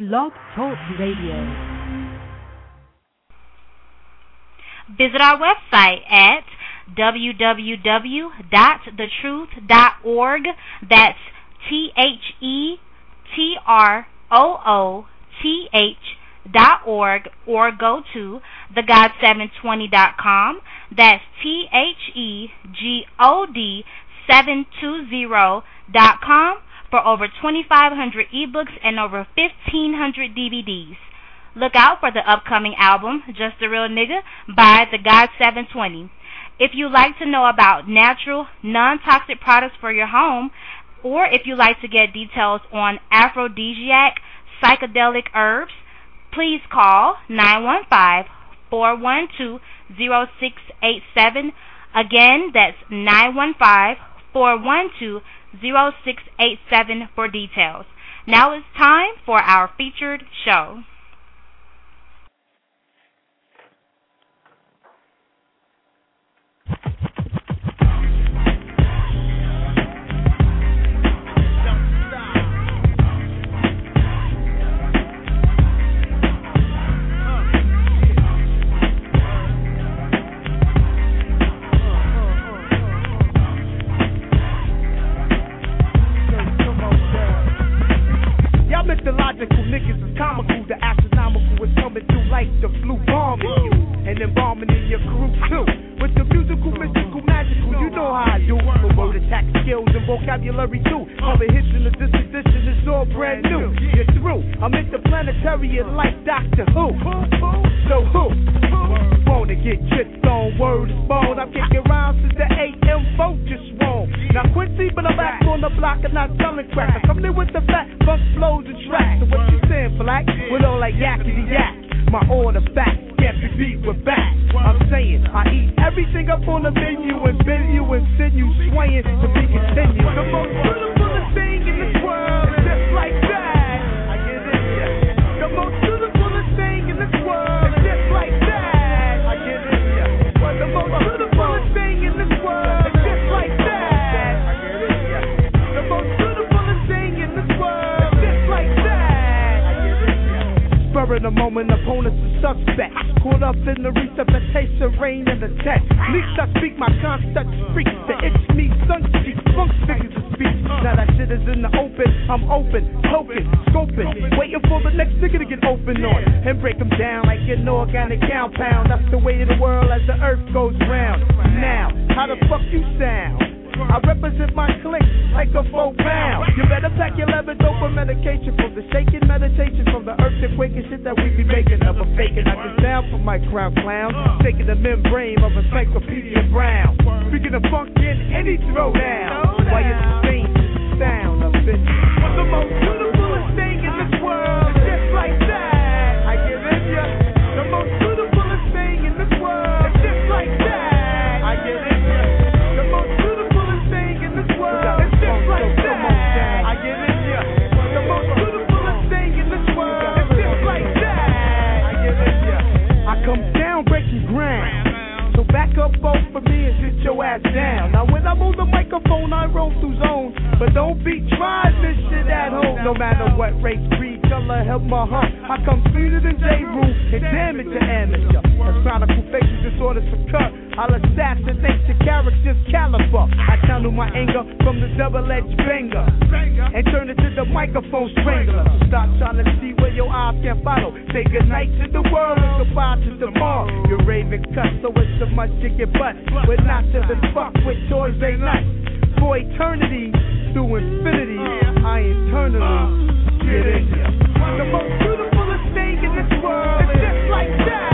Blog Talk Radio. Visit our website at www.thetruth.org. That's T H E T R O O T H dot org or go to thegod720.com. That's T H E G O D 720 dot com for over 2,500 ebooks and over 1,500 DVDs. Look out for the upcoming album, Just a Real Nigga, by The God 720. If you'd like to know about natural, non-toxic products for your home, or if you'd like to get details on aphrodisiac, psychedelic herbs, please call 915-412-0687. Again, that's 915-412-0687 for details. Now it's time for our featured show. Mythological niggas is comical. The astronomical is coming through like the flu bombing you. And embalming in your crew too. With the musical, mystical, magical, you know how I do. For word attack skills and vocabulary too. All the hits in the disposition is all brand new. You're through. I'm interplanetary and like Doctor Who. So who? Wanna get tripped on word is bone. I'm kicking around since the AM vote just wrong. Now Quincy, but I'm back on the block and not selling crack. I'm coming in with the fat funk flows and tracks. So what you saying, black? With all like yakety yak. My order back, get me beat with back. I'm saying I eat everything up on the menu and bend you and send you swaying to be continued. The most beautiful thing in this world is just like that. The most beautiful thing in this world just like that. I get it, yeah. The most of the moment, opponents are suspects. Caught up in the resuscitation, rain and the text. Least I speak my concept freak. The itch me, sun cheek, funk figures of speech. Now that shit is in the open, I'm open, poking, scoping, waiting for the next nigga to get open on and break them down like an organic compound. That's the way of the world as the earth goes round. Now, how the fuck you sound? I represent my clique like a four pound. You better pack your leather dope for medication from the shaking meditation from the earthquake and shit that we be making. Never faking. I can sound for my crown clown. Taking the membrane of a encyclopedia brown. Speaking of funk in any throwdown. Why you sustain sound of it? What's the most back up both for me and sit your ass down. Now when I move the microphone, I roll through zones. But don't be trying this shit at home. No matter what race, creed, color, help my heart. I come sweeter than J. Rule and damage your amateur. A sonical facial disorders occur. I'll assassinate your character's caliber. I channel my anger from the double-edged banger and turn it to the microphone strangler. So stop trying to see where your eyes can follow. Say goodnight to the world and goodbye to tomorrow. You're raving cuss, so it's so much chicken butt. We're not to the fuck with toys they like. For eternity, through infinity, I eternally get in ya. The most beautiful thing in this world is just like that.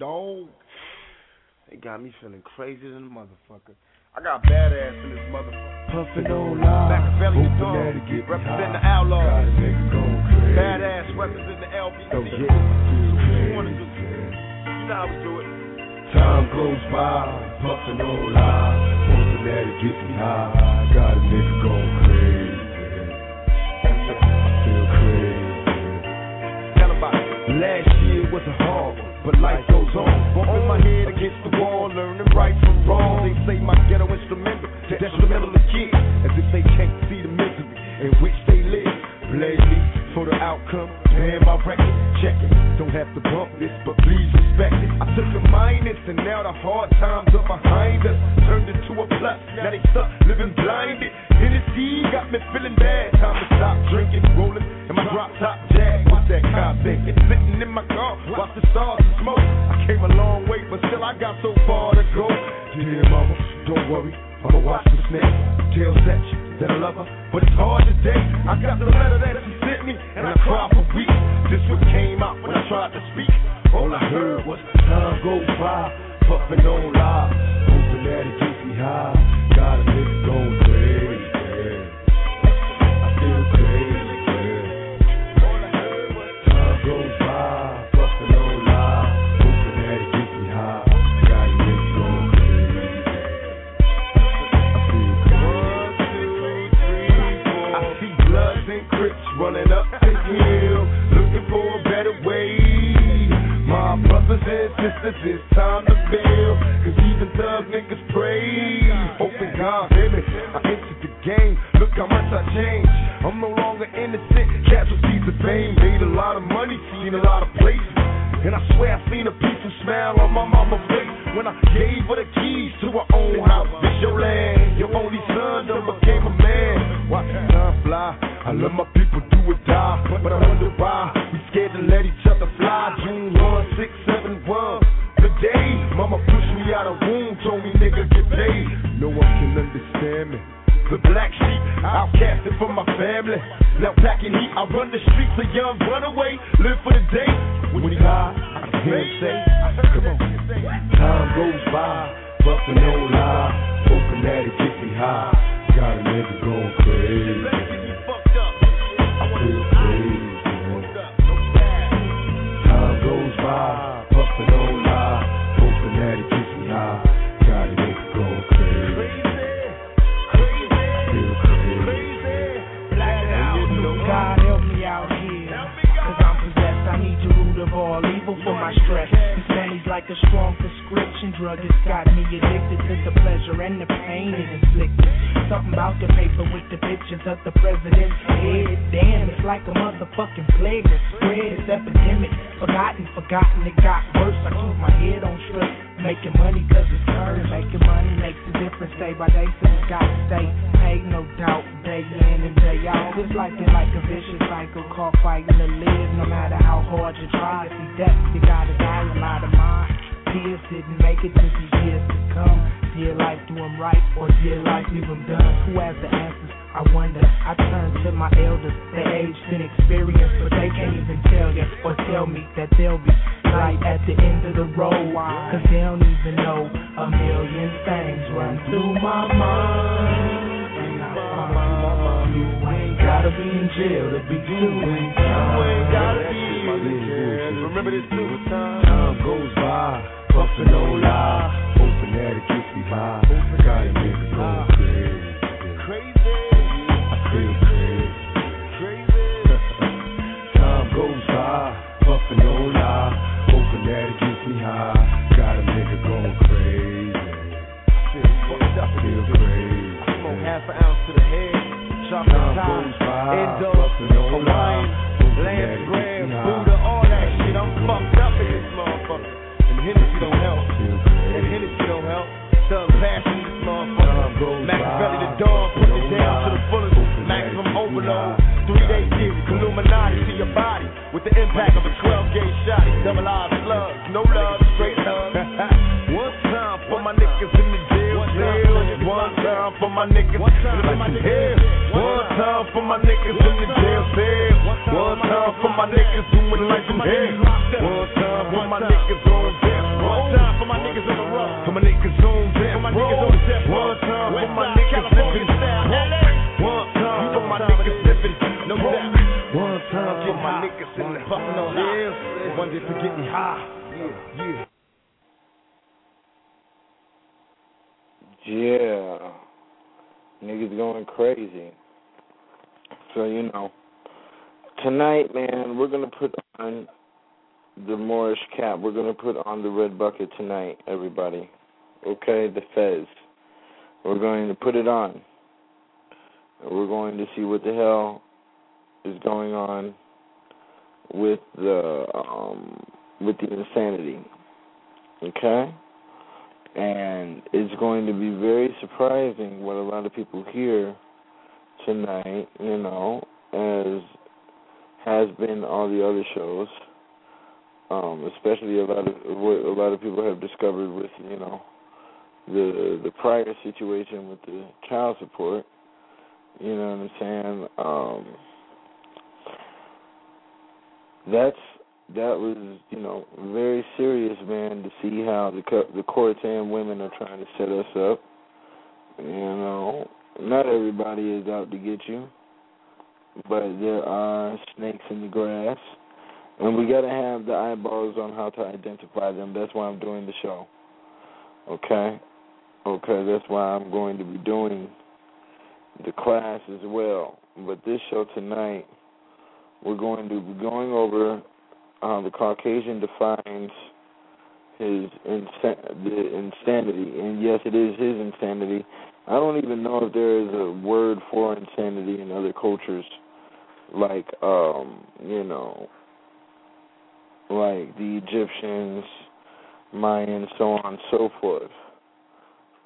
Dog. They got me feeling crazy than a motherfucker. I got badass in this motherfucker. puffin' on loud. Makaveli the Hoping that it get represent the outlaws. Got a nigga going crazy. Badass represent the LBC. Oh, yeah. You wanna do- You know how we do it. Time goes by, puffin' on loud. Hoping that it gets me high. Got a nigga going crazy. I feel crazy. Tell about it. Last year was a but life goes on. Bumping my head against the wall, learning right from wrong. They say my ghetto instrumental, detrimental to kids, as if they can't see the misery in which they live. Blame me for the outcome, paying my record, check it. Don't have to bump this, but please respect it. I took a minus, and now the hard times are behind us. Turned into a plus, now they stuck living blinded. Hennessy got me feeling bad. Time to stop drinking, rolling in my drop top jag. What's that car thinking? Sitting in my car, watch the stars and smoke. I came a long way, but still I got so far to go. Dear mama, don't worry, I'ma watch the snake. Tell Setch that I love her, but it's hard today. I got the letter that she sent me, and I cried for weeks. This what came out when I tried to speak. All I heard was time go by, puffing on live, hoping that it gets me high. Got a nigga going sisters, it's time to build, cause even thug niggas pray. Hoping God me. I entered the game, look how much I changed. I'm no longer innocent, casualties of fame. Made a lot of money, seen a lot of places. And I swear I seen a peaceful smile on my mama's face when I gave her the keys to her own house. It's your land, your only son done became a man. Watch time fly. I love my people, outcasted from my family. Now packing heat, I run the streets, a young runaway. Live for the day. When he high, I can hear him say, everybody. Okay, the fez. We're going to put it on. We're going to see what the hell is going on with the um, with the insanity. Okay? And it's going to be very surprising what a lot of people hear tonight, you know, as has been all the other shows. Um, especially a lot of what a lot of people have discovered with, you know, the the prior situation with the child support. You know what I'm saying? Um that's that was you know very serious, man, to see how the the courts and women are trying to set us up. You know, not everybody is out to get you, but there are snakes in the grass, and we got to have the eyeballs on how to identify them. That's why I'm doing the show. Okay, okay, that's why I'm going to be doing the class as well. But this show tonight we're going to be going over uh, the Caucasian defines his the insanity, and yes, it is his insanity. I don't even know if there is a word for insanity in other cultures, like um, you know, like the Egyptians, Mayans, so on and so forth.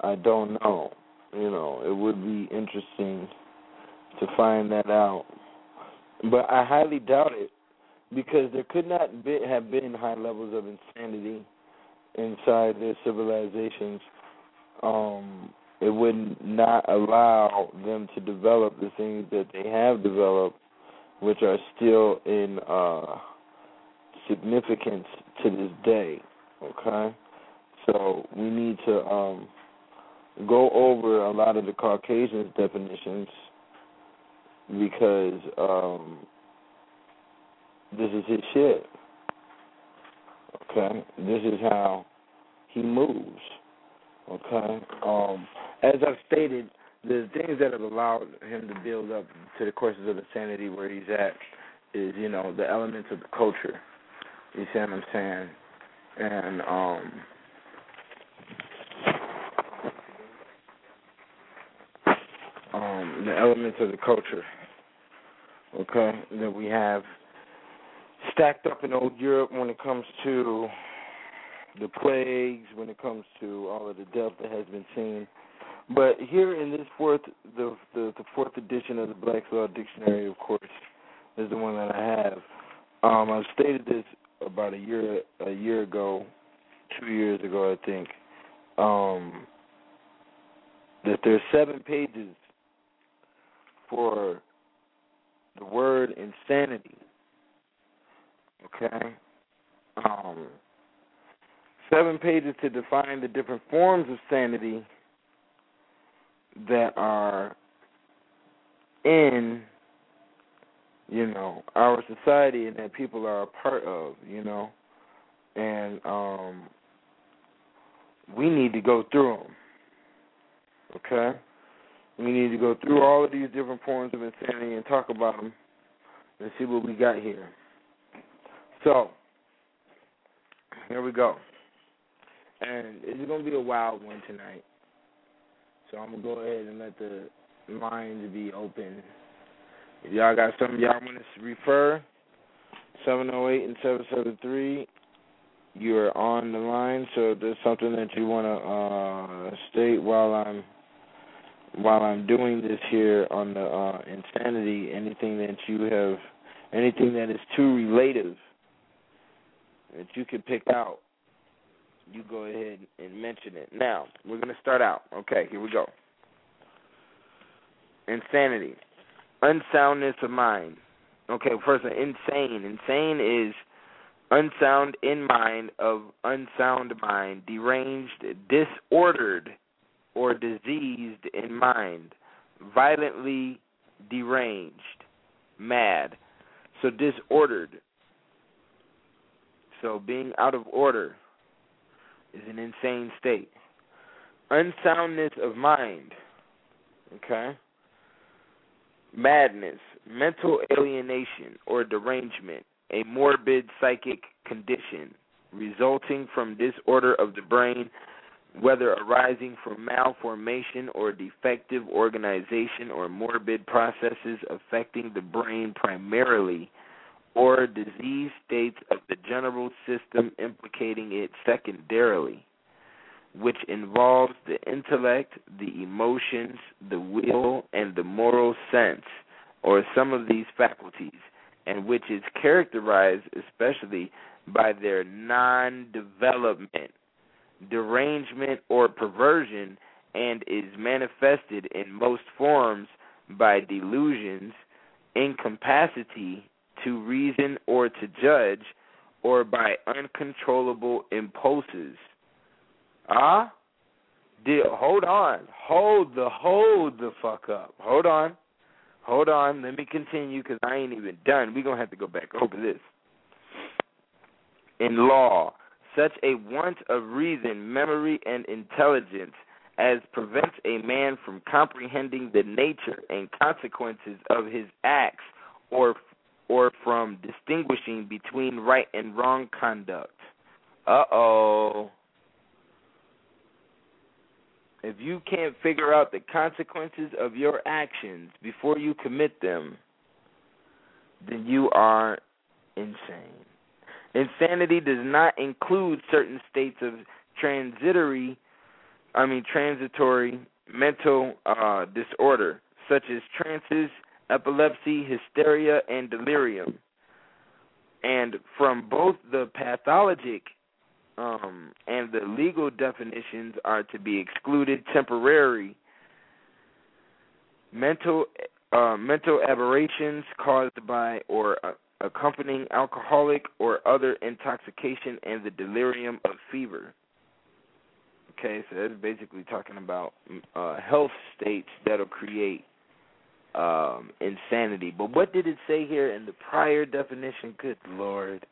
I don't know. You know, it would be interesting to find that out. But I highly doubt it because there could not be, have been high levels of insanity inside their civilizations. Um, it would not allow them to develop the things that they have developed, which are still in uh, significance to this day. Okay, so we need to um, go over a lot of the Caucasians' definitions because um, this is his shit. Okay, this is how he moves. Okay, um, as I've stated, the things that have allowed him to build up to the courses of insanity where he's at is, you know, the elements of the culture. You see what I'm saying? And um um the elements of the culture okay, that we have stacked up in old Europe when it comes to the plagues, when it comes to all of the death that has been seen. But here in this fourth, the the, the fourth edition of the Black's Law Dictionary, of course, is the one that I have. Um, I've stated this about a year a year ago, two years ago, I think. Um, that there's seven pages for the word insanity. Okay? Um, seven pages to define the different forms of sanity that are in, you know, our society and that people are a part of, you know. And um, we need to go through them. Okay? We need to go through all of these different forms of insanity and talk about them and see what we got here. So, here we go. And it's going to be a wild one tonight. So I'm going to go ahead and let the lines be open. If y'all got something y'all want to refer, 708 and 773, you're on the line. So if there's something that you want to uh, state while I'm while I'm doing this here on the uh, insanity, anything that you have, anything that is too relative that you can pick out, you go ahead and mention it. Now, we're going to start out. Okay, here we go. Insanity, unsoundness of mind. Okay, first, insane. Insane is unsound in mind of unsound mind, deranged, disordered or diseased in mind, violently deranged, mad. So disordered, So being out of order is an insane state. Unsoundness of mind. Okay? Madness, mental alienation or derangement, a morbid psychic condition resulting from disorder of the brain, whether arising from malformation or defective organization or morbid processes affecting the brain primarily, or disease states of the general system implicating it secondarily, which involves the intellect, the emotions, the will, and the moral sense, or some of these faculties, and which is characterized especially by their non development, derangement, or perversion, and is manifested in most forms by delusions, incapacity to reason or to judge, or by uncontrollable impulses. Ah? Did, hold on. Hold the hold the fuck up. Hold on. Hold on. Let me continue because I ain't even done. We're going to have to go back over this in law, such a want of reason, memory, and intelligence as prevents a man from comprehending the nature and consequences of his acts or or from distinguishing between right and wrong conduct. Uh-oh. If you can't figure out the consequences of your actions before you commit them, then you are insane. Insanity does not include certain states of transitory, I mean transitory mental uh, disorder, such as trances, epilepsy, hysteria, and delirium. And from both the pathologic um, and the legal definitions are to be excluded temporary mental uh, mental aberrations caused by or uh, accompanying alcoholic or other intoxication and the delirium of fever. Okay, so that's basically talking about uh, health states that'll create um, insanity. But what did it say here in the prior definition? Good Lord.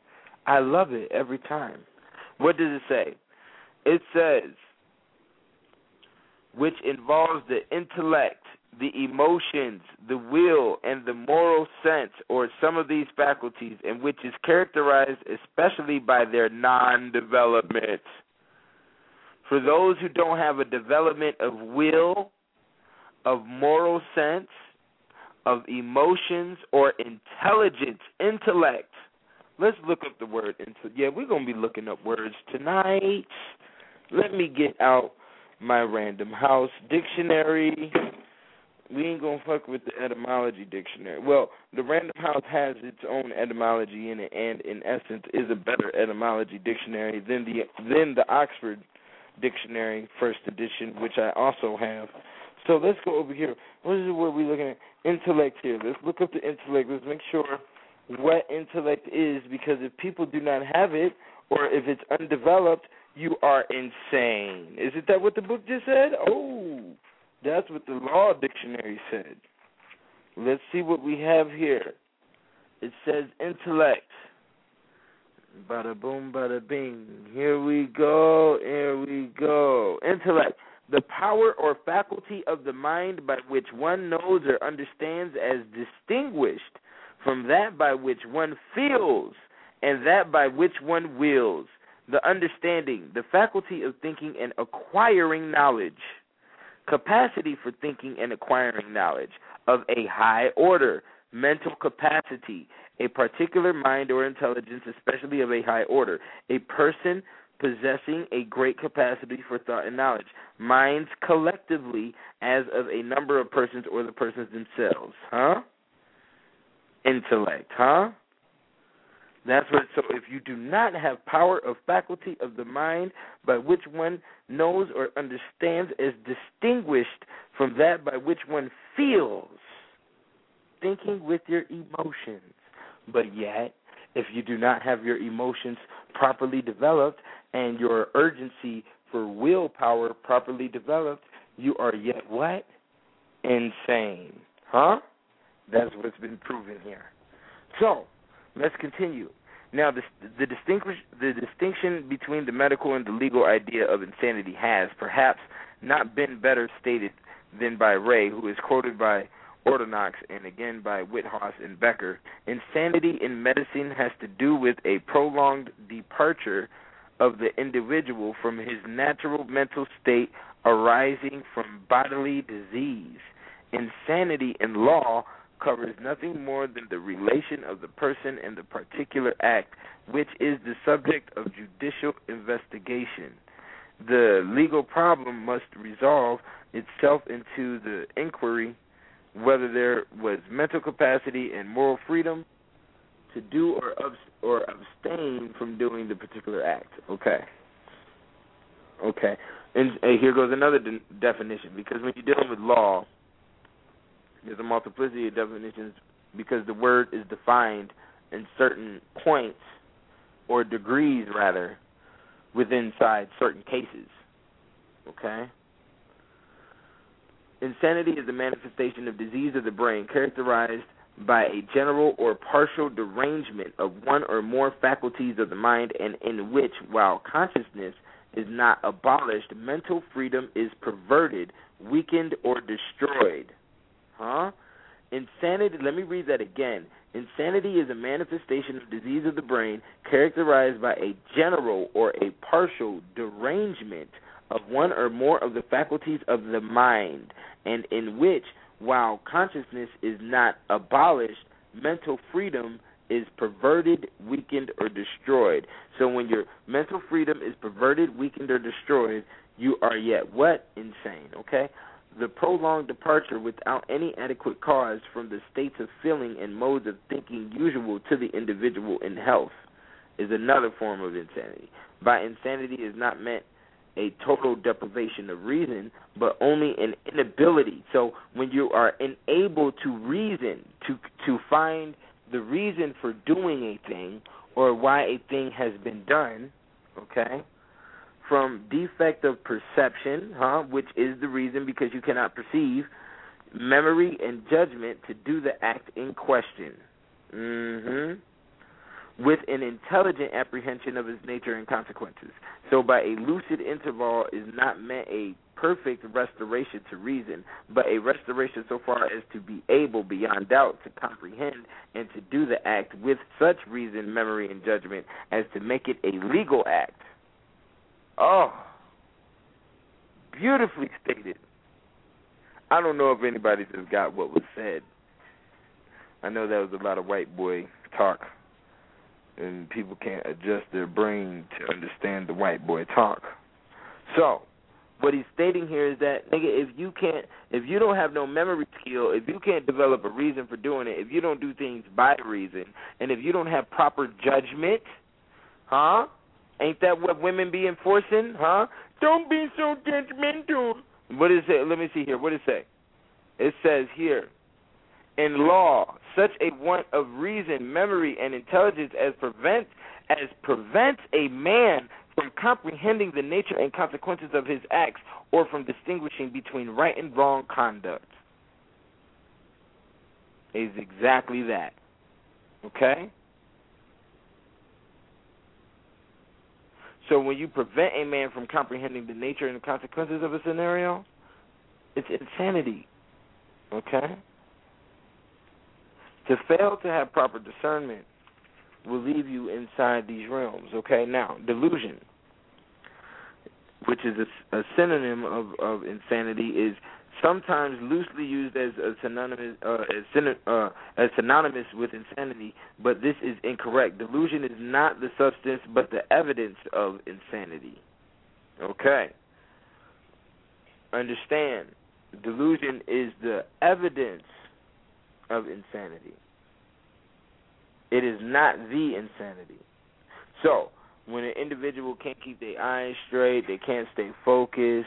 I love it every time. What does it say? It says, which involves the intellect the emotions, the will, and the moral sense, or some of these faculties, and which is characterized especially by their non development. For those who don't have a development of will, of moral sense, of emotions, or intelligence, intellect, let's look up the word. Yeah, we're to be looking up words tonight. Let me get out my Random House dictionary we ain't gonna fuck with the etymology dictionary. Well, the Random House has its own etymology in it, and in essence is a better etymology dictionary than the than the Oxford Dictionary First Edition, which I also have. So let's go over here. What is the word we're looking at? Intellect here. Let's look up the intellect. Let's make sure what intellect is, because if people do not have it, or if it's undeveloped, you are insane. Isn't that what the book just said? Oh. That's what the law dictionary said. Let's see what we have here. It says intellect. Bada boom, bada bing. Here we go, here we go. Intellect. The power or faculty of the mind by which one knows or understands as distinguished from that by which one feels and that by which one wills. The understanding, the faculty of thinking and acquiring knowledge capacity for thinking and acquiring knowledge of a high order, mental capacity, a particular mind or intelligence, especially of a high order, a person possessing a great capacity for thought and knowledge, minds collectively as of a number of persons or the persons themselves, huh? Intellect, huh? That's what. So if you do not have power of faculty of the mind by which one knows or understands as distinguished from that by which one feels, thinking with your emotions, but yet if you do not have your emotions properly developed and your urgency for willpower properly developed, you are yet what? Insane. Huh? That's what's been proven here. So, Let's continue. Now, the, the, distinguish, the distinction between the medical and the legal idea of insanity has perhaps not been better stated than by Ray, who is quoted by Ordronaux and again by Witthaus and Becker. Insanity in medicine has to do with a prolonged departure of the individual from his natural mental state arising from bodily disease. Insanity in law covers nothing more than the relation of the person and the particular act, which is the subject of judicial investigation. The legal problem must resolve itself into the inquiry whether there was mental capacity and moral freedom to do or or abstain from doing the particular act. Okay. Okay. And, and here goes another de- definition because when you're dealing with law, there's a multiplicity of definitions because the word is defined in certain points or degrees rather within inside certain cases. Okay? Insanity is the manifestation of disease of the brain characterized by a general or partial derangement of one or more faculties of the mind and in which while consciousness is not abolished, mental freedom is perverted, weakened or destroyed. Huh? Insanity, let me read that again. Insanity is a manifestation of disease of the brain characterized by a general or a partial derangement of one or more of the faculties of the mind, and in which, while consciousness is not abolished, mental freedom is perverted, weakened, or destroyed. So when your mental freedom is perverted, weakened, or destroyed, you are yet what? Insane, okay? The prolonged departure without any adequate cause from the states of feeling and modes of thinking usual to the individual in health is another form of insanity. By insanity is not meant a total deprivation of reason, but only an inability. So when you are unable to reason, to to find the reason for doing a thing or why a thing has been done, okay? From defect of perception, huh, which is the reason because you cannot perceive, memory and judgment to do the act in question. Mhm. With an intelligent apprehension of its nature and consequences. So by a lucid interval is not meant a perfect restoration to reason, but a restoration so far as to be able beyond doubt to comprehend and to do the act with such reason, memory and judgment as to make it a legal act Oh, beautifully stated. I don't know if anybody just got what was said. I know that was a lot of white boy talk, and people can't adjust their brain to understand the white boy talk. So, what he's stating here is that nigga, if you can't, if you don't have no memory skill, if you can't develop a reason for doing it, if you don't do things by reason, and if you don't have proper judgment, huh? Ain't that what women be enforcing, huh? Don't be so judgmental. What is it? Let me see here. What does it say? It says here, in law, such a want of reason, memory, and intelligence as prevents as prevents a man from comprehending the nature and consequences of his acts, or from distinguishing between right and wrong conduct. Is exactly that. Okay? So when you prevent a man from comprehending the nature and the consequences of a scenario, it's insanity. Okay? To fail to have proper discernment will leave you inside these realms. Okay? Now, delusion, which is a, a synonym of, of insanity, is sometimes loosely used as a synonymous uh, as, uh, as synonymous with insanity, but this is incorrect. Delusion is not the substance, but the evidence of insanity. Okay. Understand, delusion is the evidence of insanity. It is not the insanity. So, when an individual can't keep their eyes straight, they can't stay focused,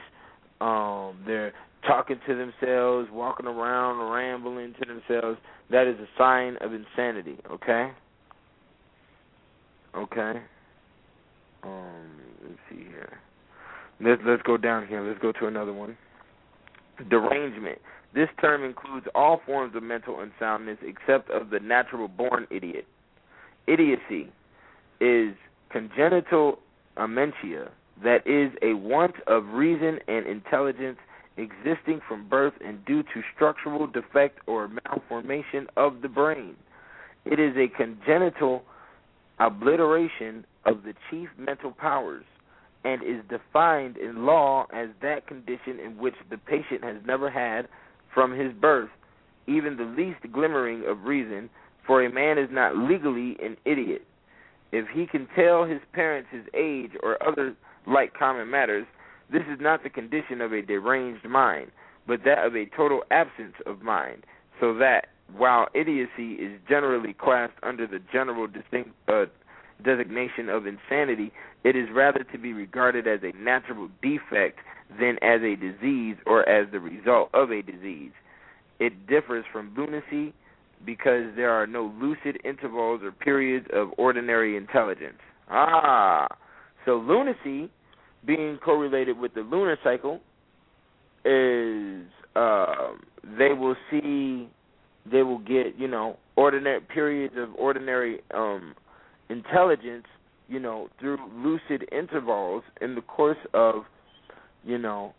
um, they're talking to themselves, walking around, rambling to themselves, that is a sign of insanity, okay? Okay. Um, let's see here. Let's let's go down here. Let's go to another one. Derangement. This term includes all forms of mental unsoundness except of the natural born idiot. Idiocy is congenital amentia, that is, a want of reason and intelligence existing from birth and due to structural defect or malformation of the brain. It is a congenital obliteration of the chief mental powers and is defined in law as that condition in which the patient has never had from his birth even the least glimmering of reason, for a man is not legally an idiot. If he can tell his parents his age or other like common matters, this is not the condition of a deranged mind, but that of a total absence of mind, so that while idiocy is generally classed under the general distinct, uh, designation of insanity, it is rather to be regarded as a natural defect than as a disease or as the result of a disease. It differs from lunacy because there are no lucid intervals or periods of ordinary intelligence. Ah, so lunacy, being correlated with the lunar cycle, is uh, they will see, they will get, you know, ordinary periods of ordinary um, intelligence, you know, through lucid intervals in the course of, you know,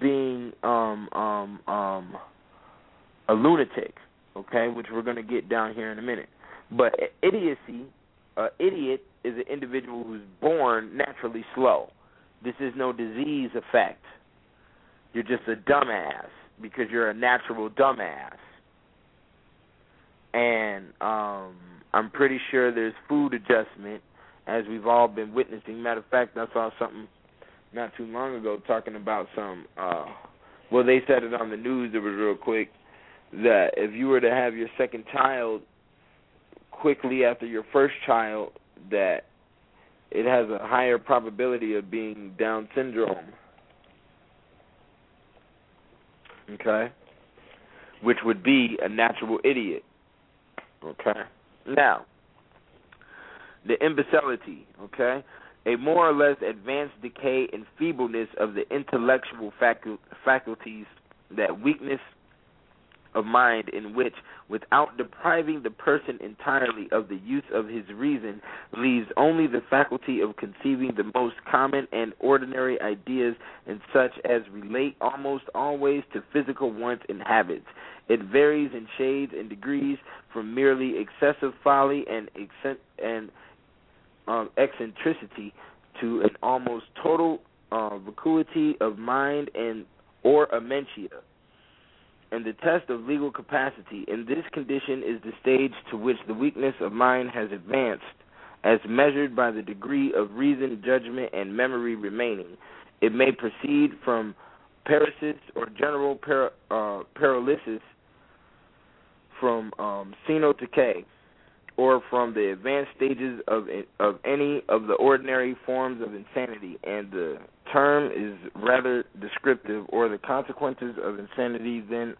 being um um um a lunatic, okay, which we're going to get down here in a minute. But idiocy, uh, idiot is an individual who's born naturally slow. This is no disease effect. You're just a dumbass because you're a natural dumbass. And um I'm pretty sure there's food adjustment as we've all been witnessing. Matter of fact, I saw something not too long ago talking about some uh well they said it on the news it was real quick that if you were to have your second child quickly after your first child, that it has a higher probability of being Down syndrome. Okay? Which would be a natural idiot. Okay? Now, the imbecility, okay? A more or less advanced decay and feebleness of the intellectual facu- faculties that weakness of mind in which, without depriving the person entirely of the use of his reason, leaves only the faculty of conceiving the most common and ordinary ideas and such as relate almost always to physical wants and habits. It varies in shades and degrees from merely excessive folly and and um, eccentricity to an almost total uh, vacuity of mind and or amentia and the test of legal capacity in this condition is the stage to which the weakness of mind has advanced, as measured by the degree of reason, judgment, and memory remaining. It may proceed from paresis or general uh, paralysis, from um, senile decay, or from the advanced stages of of any of the ordinary forms of insanity, and the term is rather descriptive, or the consequences of insanity than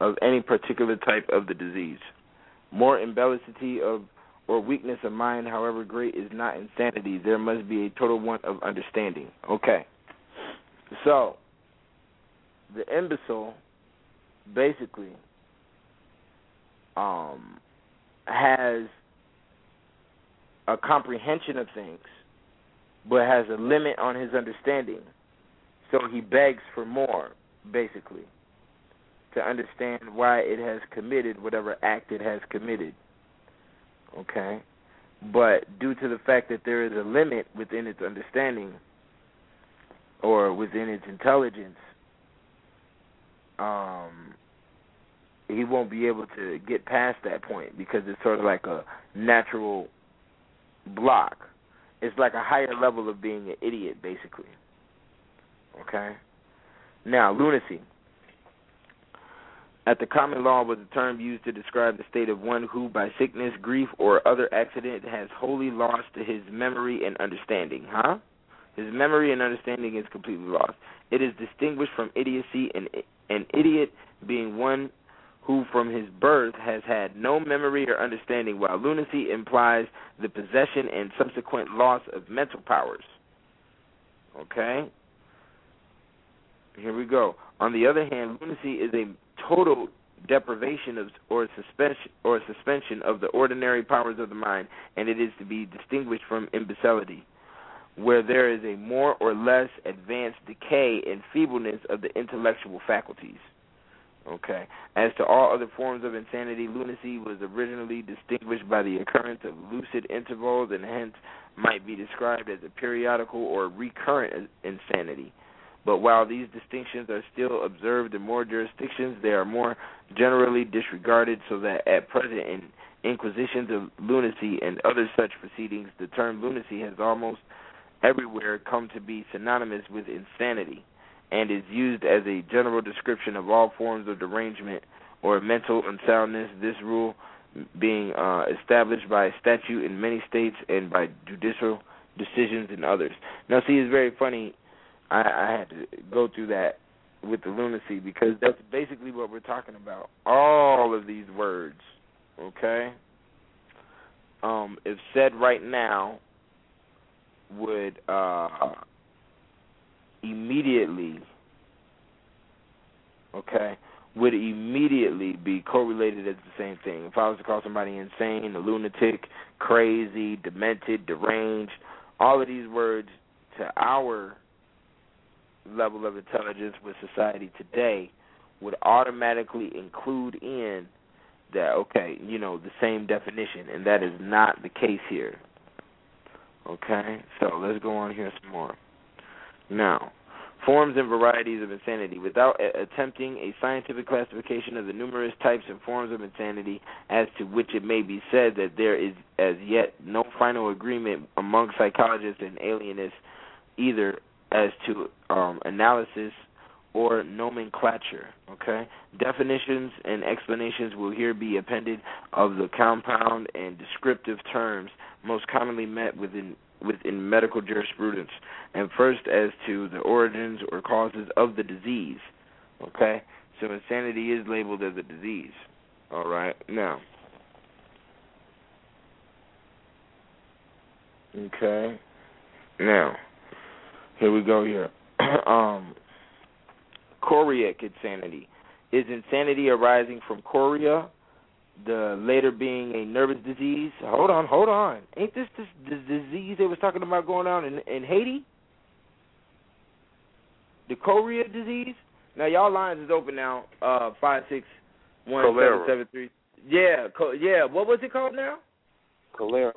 of any particular type of the disease. More imbecility of or weakness of mind, however great, is not insanity. There must be a total want of understanding. Okay. So, the imbecile basically um, has a comprehension of things, but has a limit on his understanding. So he begs for more, basically to understand why it has committed whatever act it has committed. Okay? But due to the fact that there is a limit within its understanding or within its intelligence, um, he won't be able to get past that point because it's sort of like a natural block. It's like a higher level of being an idiot, basically. Okay? Now, lunacy. At the common law was a term used to describe the state of one who, by sickness, grief, or other accident, has wholly lost his memory and understanding. Huh? His memory and understanding is completely lost. It is distinguished from idiocy, and an idiot being one who from his birth has had no memory or understanding, while lunacy implies the possession and subsequent loss of mental powers. Okay? Here we go. On the other hand, lunacy is a total deprivation of or suspension or suspension of the ordinary powers of the mind, and it is to be distinguished from imbecility, where there is a more or less advanced decay and feebleness of the intellectual faculties. Okay. As to all other forms of insanity, lunacy was originally distinguished by the occurrence of lucid intervals and hence might be described as a periodical or recurrent insanity. But while these distinctions are still observed in more jurisdictions, they are more generally disregarded so that at present in inquisitions of lunacy and other such proceedings, the term lunacy has almost everywhere come to be synonymous with insanity and is used as a general description of all forms of derangement or mental unsoundness. This rule being uh, established by statute in many states and by judicial decisions in others. Now, see, it's very funny. I, I had to go through that with the lunacy because that's basically what we're talking about. All of these words, okay, um, if said right now, would uh, immediately, okay, would immediately be correlated as the same thing. If I was to call somebody insane, a lunatic, crazy, demented, deranged, all of these words to our level of intelligence with society today would automatically include in that okay, you know, the same definition and that is not the case here. Okay? So let's go on here some more. Now, forms and varieties of insanity. Without a- attempting a scientific classification of the numerous types and forms of insanity, as to which it may be said that there is as yet no final agreement among psychologists and alienists, either as to um, analysis or nomenclature. Okay, definitions and explanations will here be appended of the compound and descriptive terms most commonly met within within medical jurisprudence, and first as to the origins or causes of the disease. Okay, so insanity is labeled as a disease. All right, now. Okay, now here we go. Here, um, choreic insanity is insanity arising from chorea the later being a nervous disease. Hold on, hold on. Ain't this this, this disease they was talking about going on in in Haiti? The chorea disease. Now y'all lines is open now. Uh, five six one seven seven three. Yeah, co- yeah. What was it called now? Cholera.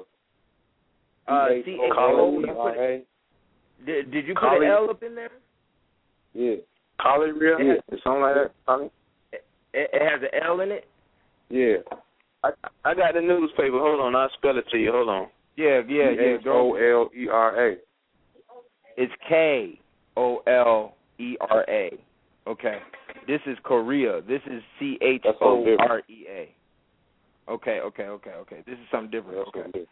Uh, C H O. It- Did did you put an L up in there? Yeah. Cholera. Yeah. Yeah. Something like that. It, it has an L in it. Yeah. I I got the newspaper. Hold on, I'll spell it to you. Hold on. Yeah, yeah, yeah. O Go. L E R A. It's K O L E R A. Okay. This is chorea. This is C H O R E A. Okay, okay, okay, okay. This is something different. That's Okay. what it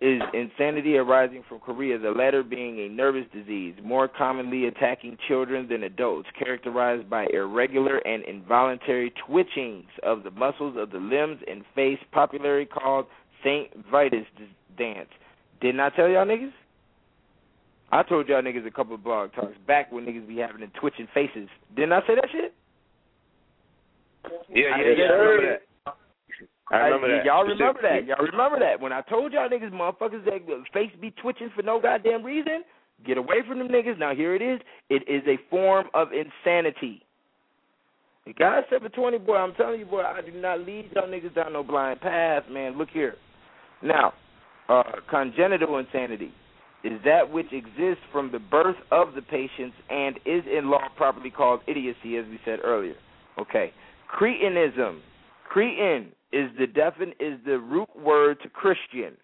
is. Is insanity arising from chorea, the latter being a nervous disease, more commonly attacking children than adults, characterized by irregular and involuntary twitchings of the muscles of the limbs and face, popularly called Saint Vitus dance. Didn't I tell y'all niggas? I told y'all niggas a couple of blog talks back when niggas be having the twitching faces. Didn't I say that shit? Yeah, I yeah, just yeah. I heard remember it. that. I remember I- that. Y'all remember that? Y'all remember that? When I told y'all niggas, motherfuckers, that face be twitching for no goddamn reason. Get away from them niggas. Now here it is. It is a form of insanity. The God seven twenty boy, I'm telling you, boy, I do not lead y'all niggas down no blind path, man. Look here. Now, uh, congenital insanity is that which exists from the birth of the patients and is in law properly called idiocy, as we said earlier. Okay. Cretinism. Cretin is the defin is the root word to Christian.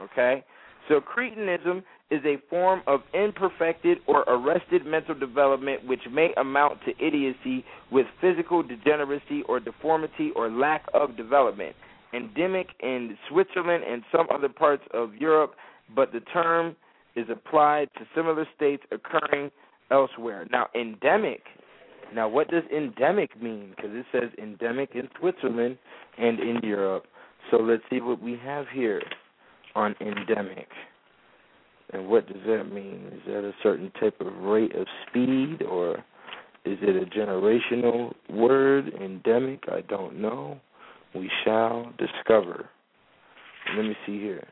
Okay? So cretinism is a form of imperfected or arrested mental development which may amount to idiocy with physical degeneracy or deformity or lack of development. Endemic in Switzerland and some other parts of Europe, but the term is applied to similar states occurring elsewhere. Now, endemic. Now, what does endemic mean? Because it says endemic in Switzerland and in Europe. So let's see what we have here on endemic. And what does that mean? Is that a certain type of rate of speed or Is it a generational word? Endemic? I don't know. We shall discover. Let me see here.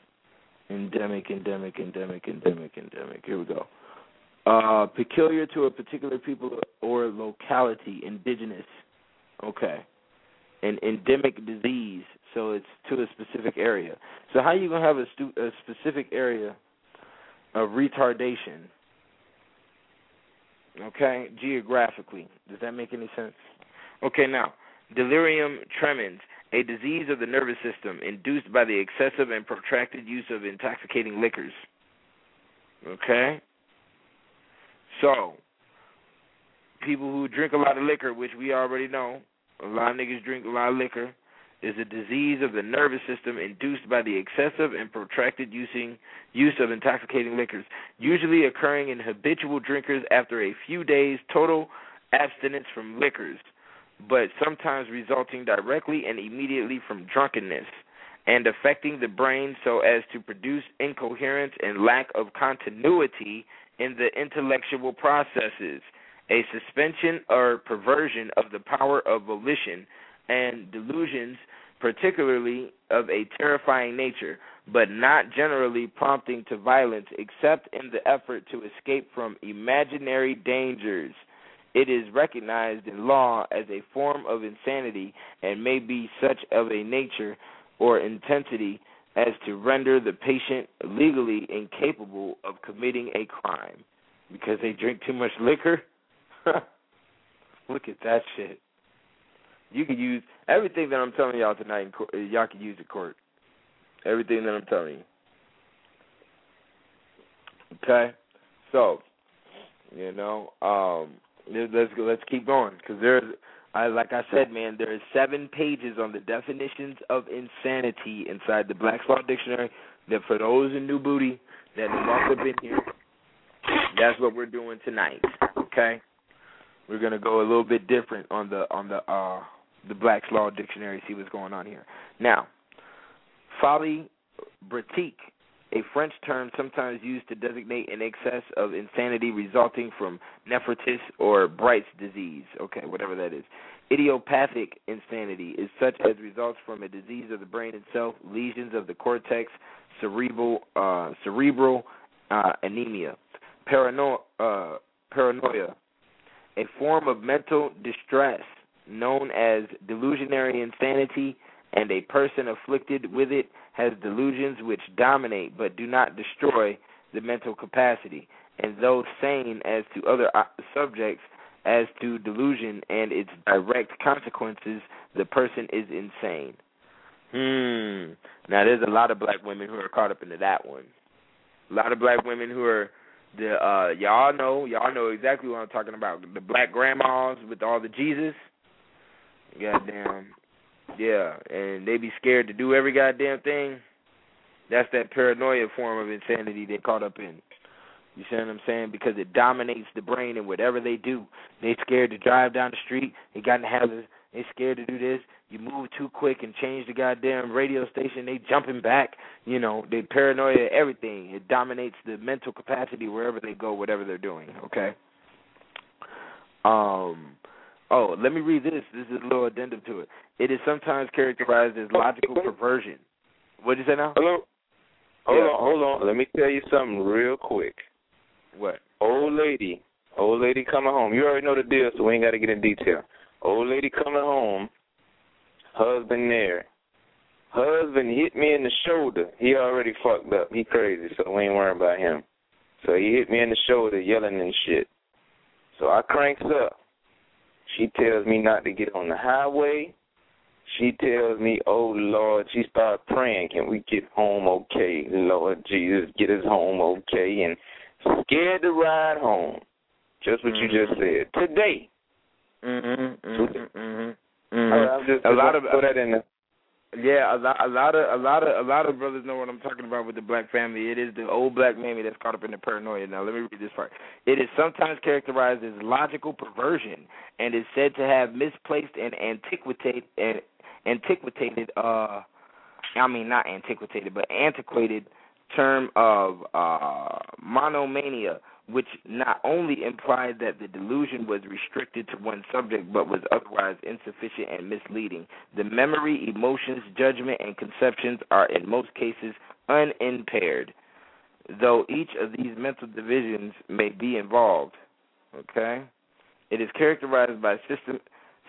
Endemic, endemic, endemic, endemic, endemic. Here we go. Uh, peculiar to a particular people or locality, indigenous. Okay. An endemic disease, so it's to a specific area. So how you gonna have a, stu- a specific area of retardation? Okay, geographically. Does that make any sense? Okay, now delirium tremens, a disease of the nervous system induced by the excessive and protracted use of intoxicating liquors. Okay? So, people who drink a lot of liquor, which we already know, a lot of niggas drink a lot of liquor, is a disease of the nervous system induced by the excessive and protracted using use of intoxicating liquors, usually occurring in habitual drinkers after a few days total abstinence from liquors, but sometimes resulting directly and immediately from drunkenness and affecting the brain so as to produce incoherence and lack of continuity in the intellectual processes, a suspension or perversion of the power of volition, and delusions, particularly of a terrifying nature, but not generally prompting to violence except in the effort to escape from imaginary dangers. It is recognized in law as a form of insanity and may be such of a nature or intensity as to render the patient legally incapable of committing a crime because they drink too much liquor. Look at that shit. You can use everything that I'm telling y'all tonight. In court, y'all can use in court. Everything that I'm telling you. Okay, so you know, um, let's. Let's keep going because there's, I like I said, man, there is seven pages on the definitions of insanity inside the Black's Law Dictionary. That for those in New Booty that have up in here, that's what we're doing tonight. Okay, we're gonna go a little bit different on the on the uh the Black's Law Dictionary. See what's going on here. Now, folie brightique, a French term sometimes used to designate an excess of insanity resulting from nephritis or Bright's disease. Okay, whatever that is. Idiopathic insanity is such as results from a disease of the brain itself, lesions of the cortex, cerebral uh, cerebral uh, anemia, Parano- uh, paranoia, a form of mental distress known as delusionary insanity, and a person afflicted with it has delusions which dominate but do not destroy the mental capacity, and though sane as to other uh, subjects, as to delusion and its direct consequences, the person is insane. Hmm. Now, there's a lot of black women who are caught up into that one. A lot of black women who are the uh y'all know y'all know exactly what I'm talking about. The black grandmas with all the Jesus. Goddamn. Yeah, and they be scared to do every goddamn thing. That's that paranoia form of insanity they caught up in. You see what I'm saying? Because it dominates the brain and whatever they do. They scared to drive down the street. They got in the habit. They scared to do this. You move too quick and change the goddamn radio station. They jumping back. You know, they paranoia everything. It dominates the mental capacity wherever they go, whatever they're doing. Okay. Um. Oh, let me read this. This is a little addendum to it. It is sometimes characterized as logical perversion. What did you say now? Hello. Hold Yeah. on, hold on. Let me tell you something real quick. What? Old lady, old lady coming home. You already know the deal, so we ain't got to get in detail. Old lady coming home. Husband there. Husband hit me in the shoulder. He already fucked up. He crazy, so we ain't worrying about him. So he hit me in the shoulder, yelling and shit. So I cranks up. She tells me not to get on the highway. She tells me, "Oh Lord," she started praying, "Can we get home okay, Lord Jesus, get us home okay?" And scared to ride home. Just what you just said today. Mhm. Mhm. Mhm. All right, I'm just a lot of throw that in there. Yeah, a lot, a lot of, a lot of, a lot of brothers know what I'm talking about with the black family. It is the old black mammy that's caught up in the paranoia. Now, let me read this part. It is sometimes characterized as logical perversion and is said to have misplaced and antiquated, and antiquated. Uh, I mean, not antiquated, but antiquated term of uh, monomania, which not only implied that the delusion was restricted to one subject but was otherwise insufficient and misleading. The memory, emotions, judgment, and conceptions are in most cases unimpaired, though each of these mental divisions may be involved. Okay? It is characterized by system,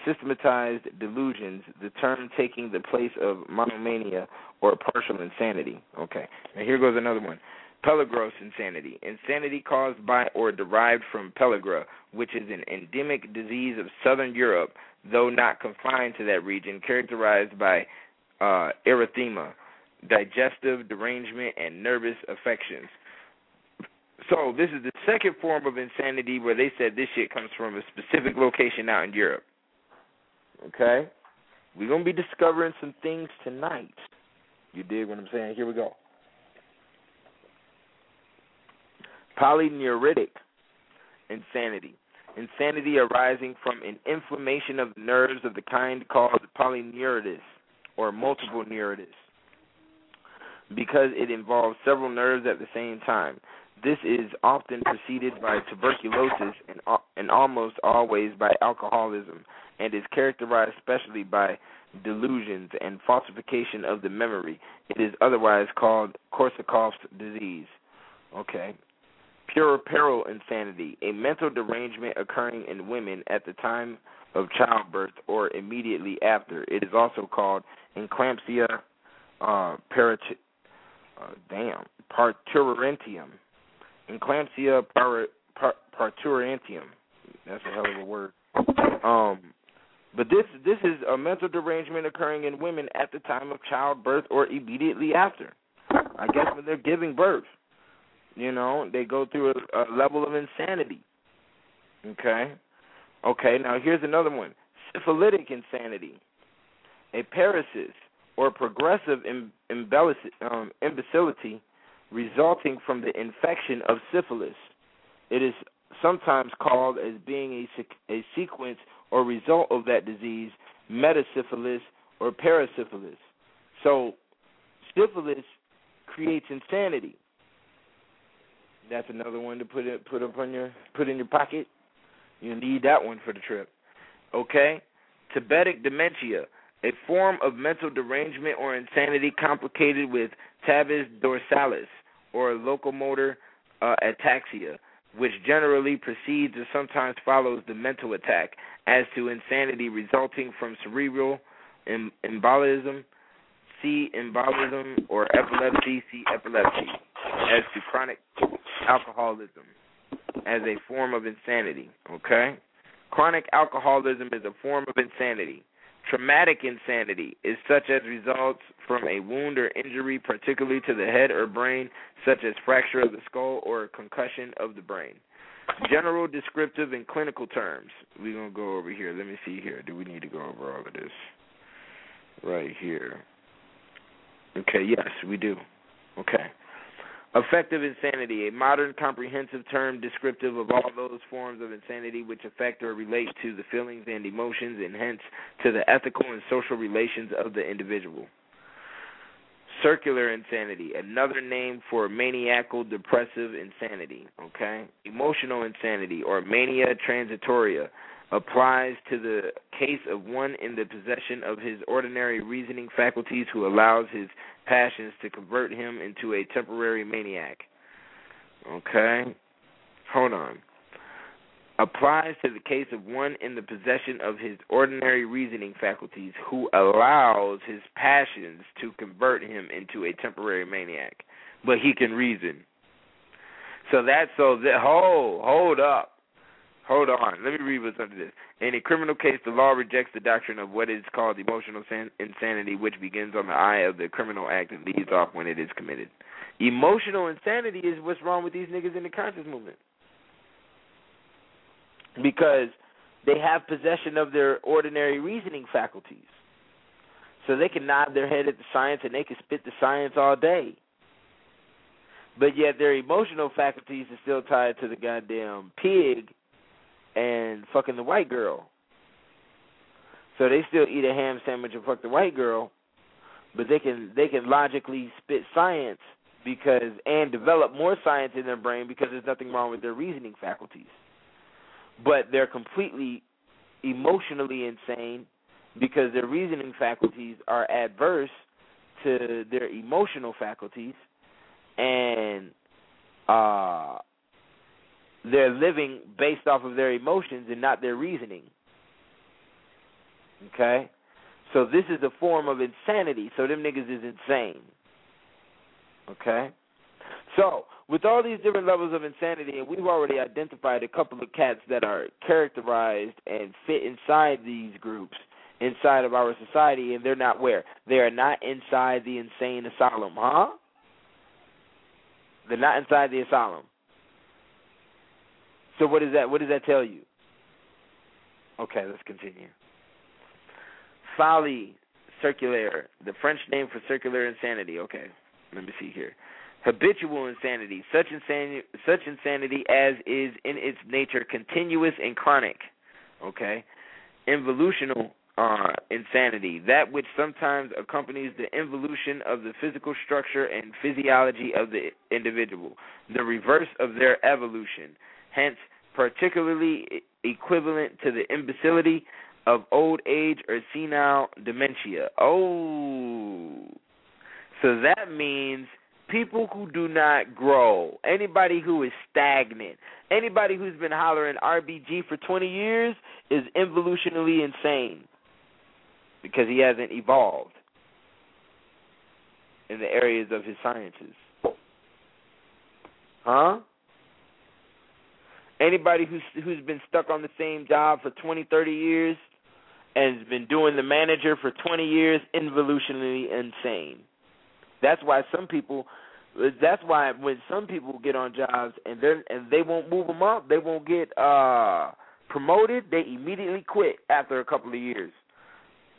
systematized delusions, the term taking the place of monomania or partial insanity. Okay, now here goes another one. Pellagrous insanity. Insanity caused by or derived from pellagra, which is an endemic disease of southern Europe, though not confined to that region, characterized by uh, erythema, digestive derangement, and nervous affections. So this is the second form of insanity where they said this shit comes from a specific location out in Europe. Okay? We're gonna be discovering some things tonight. You dig what I'm saying? Here we go. Polyneuritic insanity. Insanity arising from an inflammation of nerves of the kind called polyneuritis or multiple neuritis because it involves several nerves at the same time. This is often preceded by tuberculosis and, and almost always by alcoholism and is characterized especially by delusions and falsification of the memory. It is otherwise called Korsakoff's disease. Okay. Puerperal insanity, a mental derangement occurring in women at the time of childbirth or immediately after. It is also called eclampsia uh, parat- uh, damn, parturientium. Eclampsia par- par- parturientium. That's a hell of a word. Um, but this this is a mental derangement occurring in women at the time of childbirth or immediately after. I guess when they're giving birth. You know, they go through a, a level of insanity. Okay? Okay, now here's another one. Syphilitic insanity. A paresis or progressive um, imbecility resulting from the infection of syphilis. It is sometimes called as being a, a sequence or result of that disease, metasyphilis or parasyphilis. So, syphilis creates insanity. That's another one to put it, put up on your put in your pocket. You need that one for the trip. Okay? Tabetic dementia, a form of mental derangement or insanity complicated with tabes dorsalis or locomotor uh, ataxia, which generally precedes or sometimes follows the mental attack, as to insanity resulting from cerebral em- embolism, see embolism, or epilepsy, see epilepsy, as to chronic alcoholism as a form of insanity. Okay? Chronic alcoholism is a form of insanity. Traumatic insanity is such as results from a wound or injury, particularly to the head or brain, such as fracture of the skull or concussion of the brain. General, descriptive, and clinical terms. We're going to go over here. Let me see here. Do we need to go over all of this? Right here. Okay, yes, we do. Okay. Affective insanity, a modern comprehensive term descriptive of all those forms of insanity which affect or relate to the feelings and emotions and hence to the ethical and social relations of the individual. Circular insanity, another name for maniacal depressive insanity, okay? Emotional insanity or mania transitoria applies to the case of one in the possession of his ordinary reasoning faculties who allows his passions to convert him into a temporary maniac. Okay? Hold on. Applies to the case of one in the possession of his ordinary reasoning faculties who allows his passions to convert him into a temporary maniac. But he can reason. So that's so that hold hold up. Hold on. Let me read what's under this. In a criminal case, the law rejects the doctrine of what is called emotional san- insanity, which begins on the eye of the criminal act and leads off when it is committed. Emotional insanity is what's wrong with these niggas in the conscious movement. Because they have possession of their ordinary reasoning faculties. So they can nod their head at the science and they can spit the science all day. But yet their emotional faculties are still tied to the goddamn pig and fucking the white girl. So they still eat a ham sandwich and fuck the white girl, but they can they can logically spit science because and develop more science in their brain because there's nothing wrong with their reasoning faculties. But they're completely emotionally insane because their reasoning faculties are adverse to their emotional faculties and uh they're living based off of their emotions and not their reasoning. Okay? So this is a form of insanity. So them niggas is insane. Okay? So, with all these different levels of insanity, and we've already identified a couple of cats that are characterized and fit inside these groups, inside of our society, and they're not where? They are not inside the insane asylum, huh? They're not inside the asylum. So what does that what does that tell you? Okay, let's continue. Folie circulaire, the French name for circular insanity. Okay, let me see here. Habitual insanity, such insanity, such insanity as is in its nature continuous and chronic. Okay, involutional uh, insanity, that which sometimes accompanies the involution of the physical structure and physiology of the individual, the reverse of their evolution. Hence, particularly equivalent to the imbecility of old age or senile dementia. Oh, so that means people who do not grow, anybody who is stagnant, anybody who's been hollering RBG for 20 years is involutionally insane because he hasn't evolved in the areas of his sciences. Huh? Anybody who's who's been stuck on the same job for 20, 30 years and has been doing the manager for 20 years, involutionally insane. That's why some people. That's why when some people get on jobs and they and they won't move them up, they won't get uh promoted. They immediately quit after a couple of years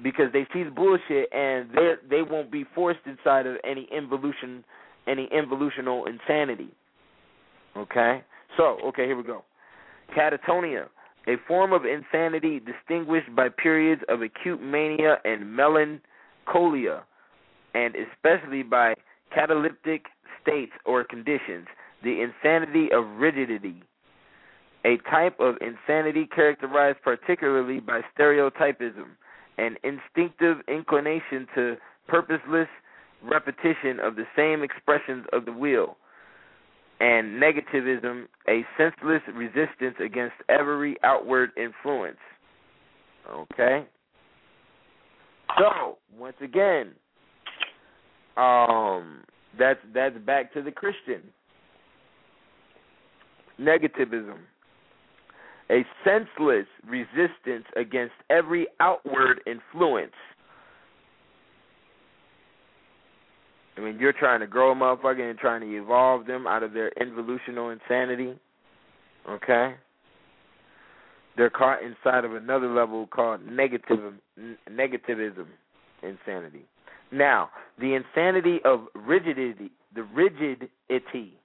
because they see the bullshit and they they won't be forced inside of any involution, any involutional insanity. Okay, so okay, here we go. Catatonia, a form of insanity distinguished by periods of acute mania and melancholia, and especially by cataleptic states or conditions. The insanity of rigidity, a type of insanity characterized particularly by stereotypism, an instinctive inclination to purposeless repetition of the same expressions of the will and negativism, a senseless resistance against every outward influence. Okay? So, once again, um that's that's back to the Christian. Negativism. A senseless resistance against every outward influence. I mean, you're trying to grow a motherfucker and trying to evolve them out of their involutional insanity. Okay? They're caught inside of another level called negative negativism insanity. Now, the insanity of rigidity, the rigidity,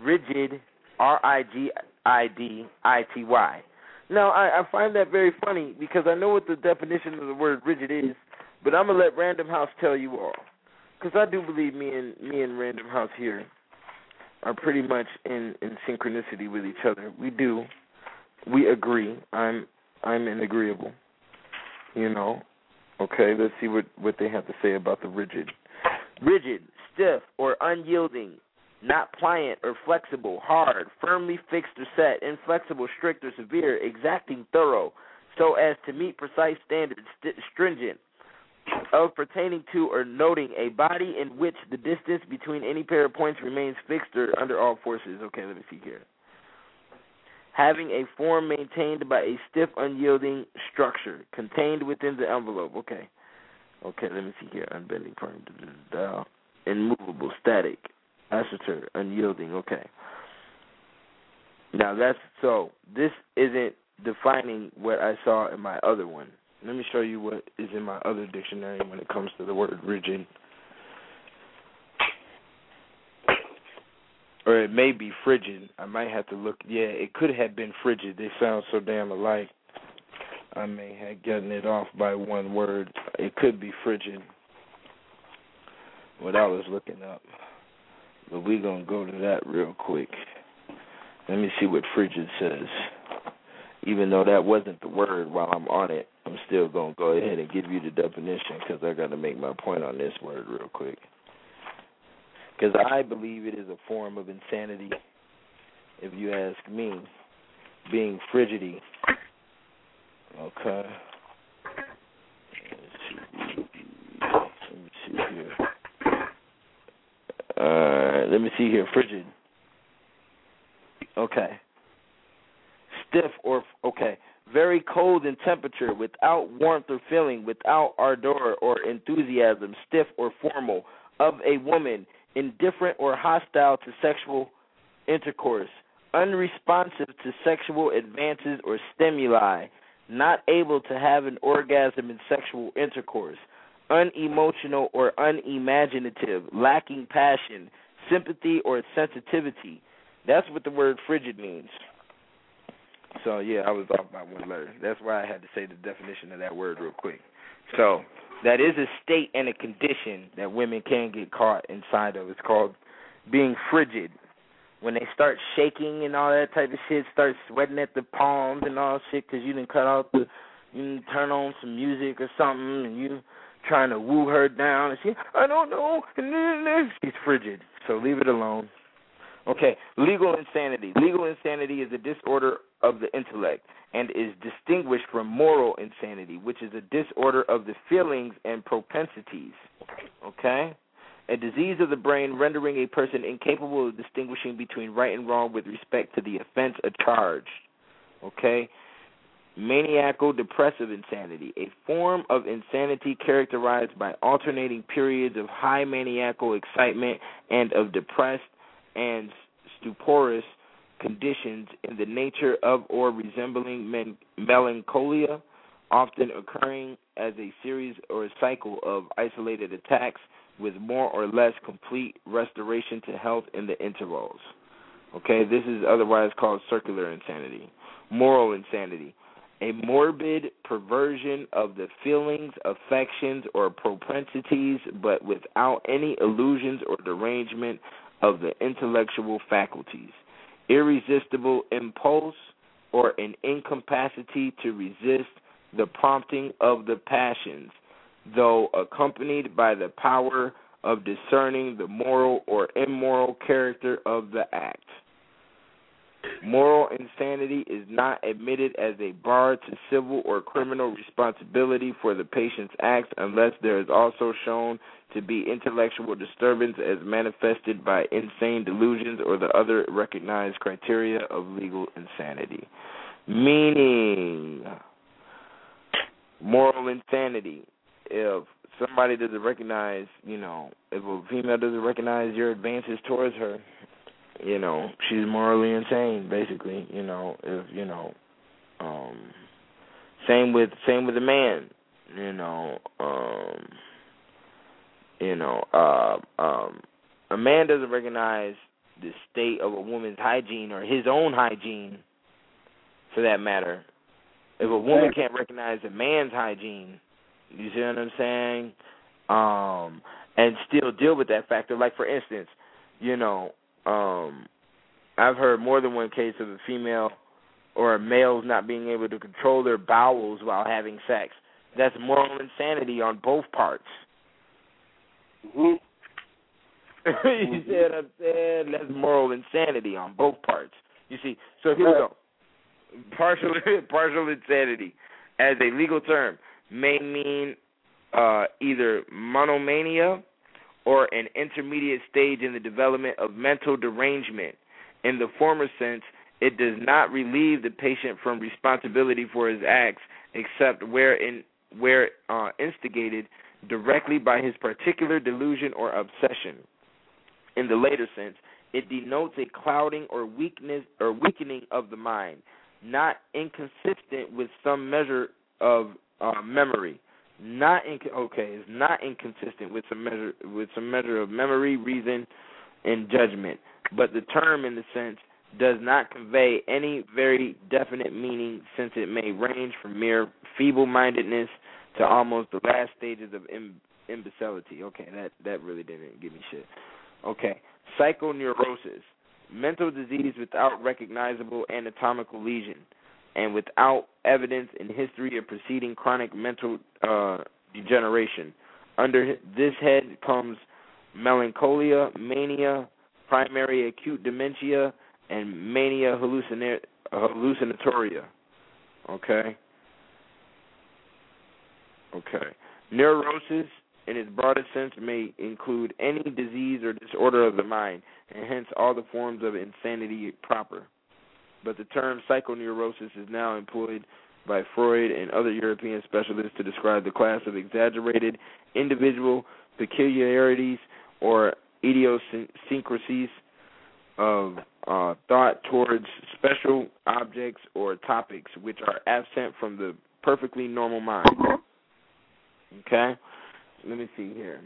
rigid, R I G I D I T Y. Now, I, I find that very funny because I know what the definition of the word rigid is, but I'm gonna let Random House tell you all because I do believe me and me and Random House here are pretty much in in synchronicity with each other. We do, we agree. I'm I'm an agreeable. You know. Okay, let's see what what they have to say about the rigid. Rigid, stiff or unyielding, not pliant or flexible, hard, firmly fixed or set, inflexible, strict or severe, exacting, thorough, so as to meet precise standards, st- stringent, of pertaining to or noting a body in which the distance between any pair of points remains fixed or under all forces. Okay, let me see here. Having a form maintained by a stiff, unyielding structure contained within the envelope. Okay. Okay, let me see here. Unbending, firm, immovable, static, assertor, unyielding. Okay. Now that's so. This isn't defining what I saw in my other one. Let me show you what is in my other dictionary when it comes to the word rigid. Or it may be frigid. I might have to look. Yeah, it could have been frigid. They sound so damn alike. I may have gotten it off by one word. It could be frigid. What I was looking up. But we're going to go to that real quick. Let me see what frigid says. Even though that wasn't the word while I'm on it, I'm still going to go ahead and give you the definition because I got to make my point on this word real quick. Because I believe it is a form of insanity, if you ask me, being frigidity. Okay. Let me see here. Uh, let me see here. Frigid. Okay. Stiff or okay. Very cold in temperature, without warmth or feeling, without ardor or enthusiasm, stiff or formal, of a woman, indifferent or hostile to sexual intercourse, unresponsive to sexual advances or stimuli, not able to have an orgasm in sexual intercourse, unemotional or unimaginative, lacking passion, sympathy or sensitivity. That's what the word frigid means. So yeah, I was off by one letter. That's why I had to say the definition of that word real quick. So that is a state and a condition that women can get caught inside of. It's called being frigid. When they start shaking and all that type of shit, start sweating at the palms and all shit because you didn't cut off the, you didn't turn on some music or something and you trying to woo her down and she, I don't know, she's frigid. So leave it alone. Okay, legal insanity. Legal insanity is a disorder of the intellect and is distinguished from moral insanity, which is a disorder of the feelings and propensities. Okay? A disease of the brain rendering a person incapable of distinguishing between right and wrong with respect to the offense charged. Okay? Maniacal depressive insanity, a form of insanity characterized by alternating periods of high maniacal excitement and of depressed and stuporous conditions in the nature of or resembling men- melancholia, often occurring as a series or a cycle of isolated attacks with more or less complete restoration to health in the intervals. Okay, this is otherwise called circular insanity. Moral insanity, a morbid perversion of the feelings, affections, or propensities, but without any illusions or derangement of the intellectual faculties, irresistible impulse, or an incapacity to resist the prompting of the passions, though accompanied by the power of discerning the moral or immoral character of the act. Moral insanity is not admitted as a bar to civil or criminal responsibility for the patient's acts unless there is also shown to be intellectual disturbance as manifested by insane delusions or the other recognized criteria of legal insanity. Meaning, moral insanity. If somebody doesn't recognize, you know, if a female doesn't recognize your advances towards her, you know, she's morally insane, basically, you know, if, you know, um, same with, same with a man, you know, um, you know, uh, um, a man doesn't recognize the state of a woman's hygiene or his own hygiene, for that matter. If a woman can't recognize a man's hygiene, you see what I'm saying? Um, and still deal with that factor. Like for instance, you know, um, I've heard more than one case of a female or a male's not being able to control their bowels while having sex. That's moral insanity on both parts. Mm-hmm. you see what I'm saying? That's moral insanity on both parts. You see, so here we go. Partial partial insanity, as a legal term, may mean uh, either monomania or an intermediate stage in the development of mental derangement. In the former sense, it does not relieve the patient from responsibility for his acts, except where in where uh, instigated directly by his particular delusion or obsession. In the later sense, it denotes a clouding or weakness or weakening of the mind, not inconsistent with some measure of uh, memory. Not in, okay, it's not inconsistent with some measure with some measure of memory, reason, and judgment. But the term, in the sense, does not convey any very definite meaning, since it may range from mere feeble-mindedness to almost the last stages of Im- imbecility. Okay, that that really didn't give me shit. Okay, psychoneurosis, mental disease without recognizable anatomical lesion, and without evidence in history of preceding chronic mental uh, degeneration. Under this head comes melancholia, mania, primary acute dementia, and mania hallucina- hallucinatoria. Okay. Okay. Neurosis, in its broadest sense, may include any disease or disorder of the mind, and hence all the forms of insanity proper. But the term psychoneurosis is now employed by Freud and other European specialists to describe the class of exaggerated individual peculiarities or idiosyncrasies of uh, thought towards special objects or topics which are absent from the perfectly normal mind. Okay? Let me see here.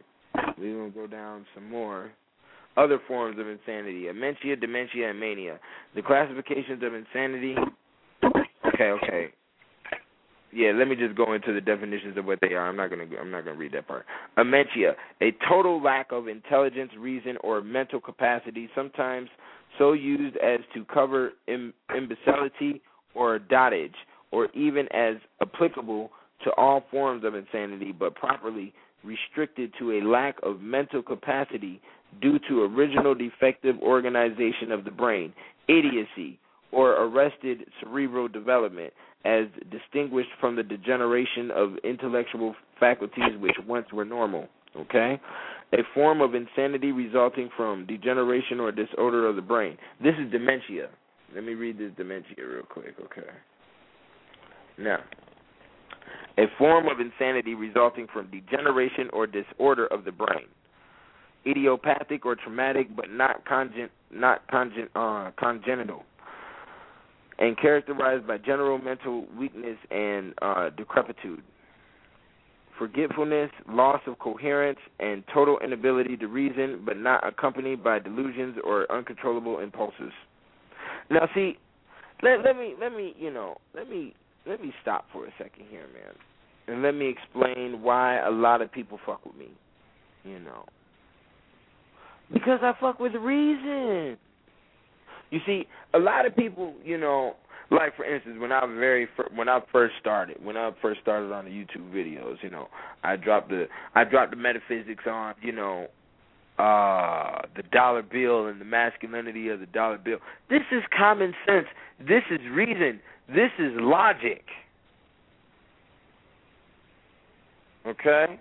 We're going to go down some more. Other forms of insanity dementia, dementia, and mania. The classifications of insanity. Okay, okay. Yeah, let me just go into the definitions of what they are. I'm not gonna. I'm not gonna read that part. Amentia, a total lack of intelligence, reason, or mental capacity, sometimes so used as to cover Im- imbecility or dotage, or even as applicable to all forms of insanity, but properly restricted to a lack of mental capacity due to original defective organization of the brain, idiocy, or arrested cerebral development, as distinguished from the degeneration of intellectual faculties which once were normal. Okay? A form of insanity resulting from degeneration or disorder of the brain. This is dementia. Let me read this dementia real quick, okay? Now, a form of insanity resulting from degeneration or disorder of the brain. Idiopathic or traumatic, but not congen- not congen- uh, congenital and characterized by general mental weakness and uh, decrepitude, forgetfulness, loss of coherence, and total inability to reason, but not accompanied by delusions or uncontrollable impulses. Now, see, let, let me let me you know let me let me stop for a second here, man, and let me explain why a lot of people fuck with me. You know, because I fuck with reason. You see, a lot of people, you know, like for instance, when I very fir- when I first started, when I first started on the YouTube videos, you know, I dropped the I dropped the metaphysics on, you know, uh the dollar bill and the masculinity of the dollar bill. This is common sense. This is reason. This is logic. Okay?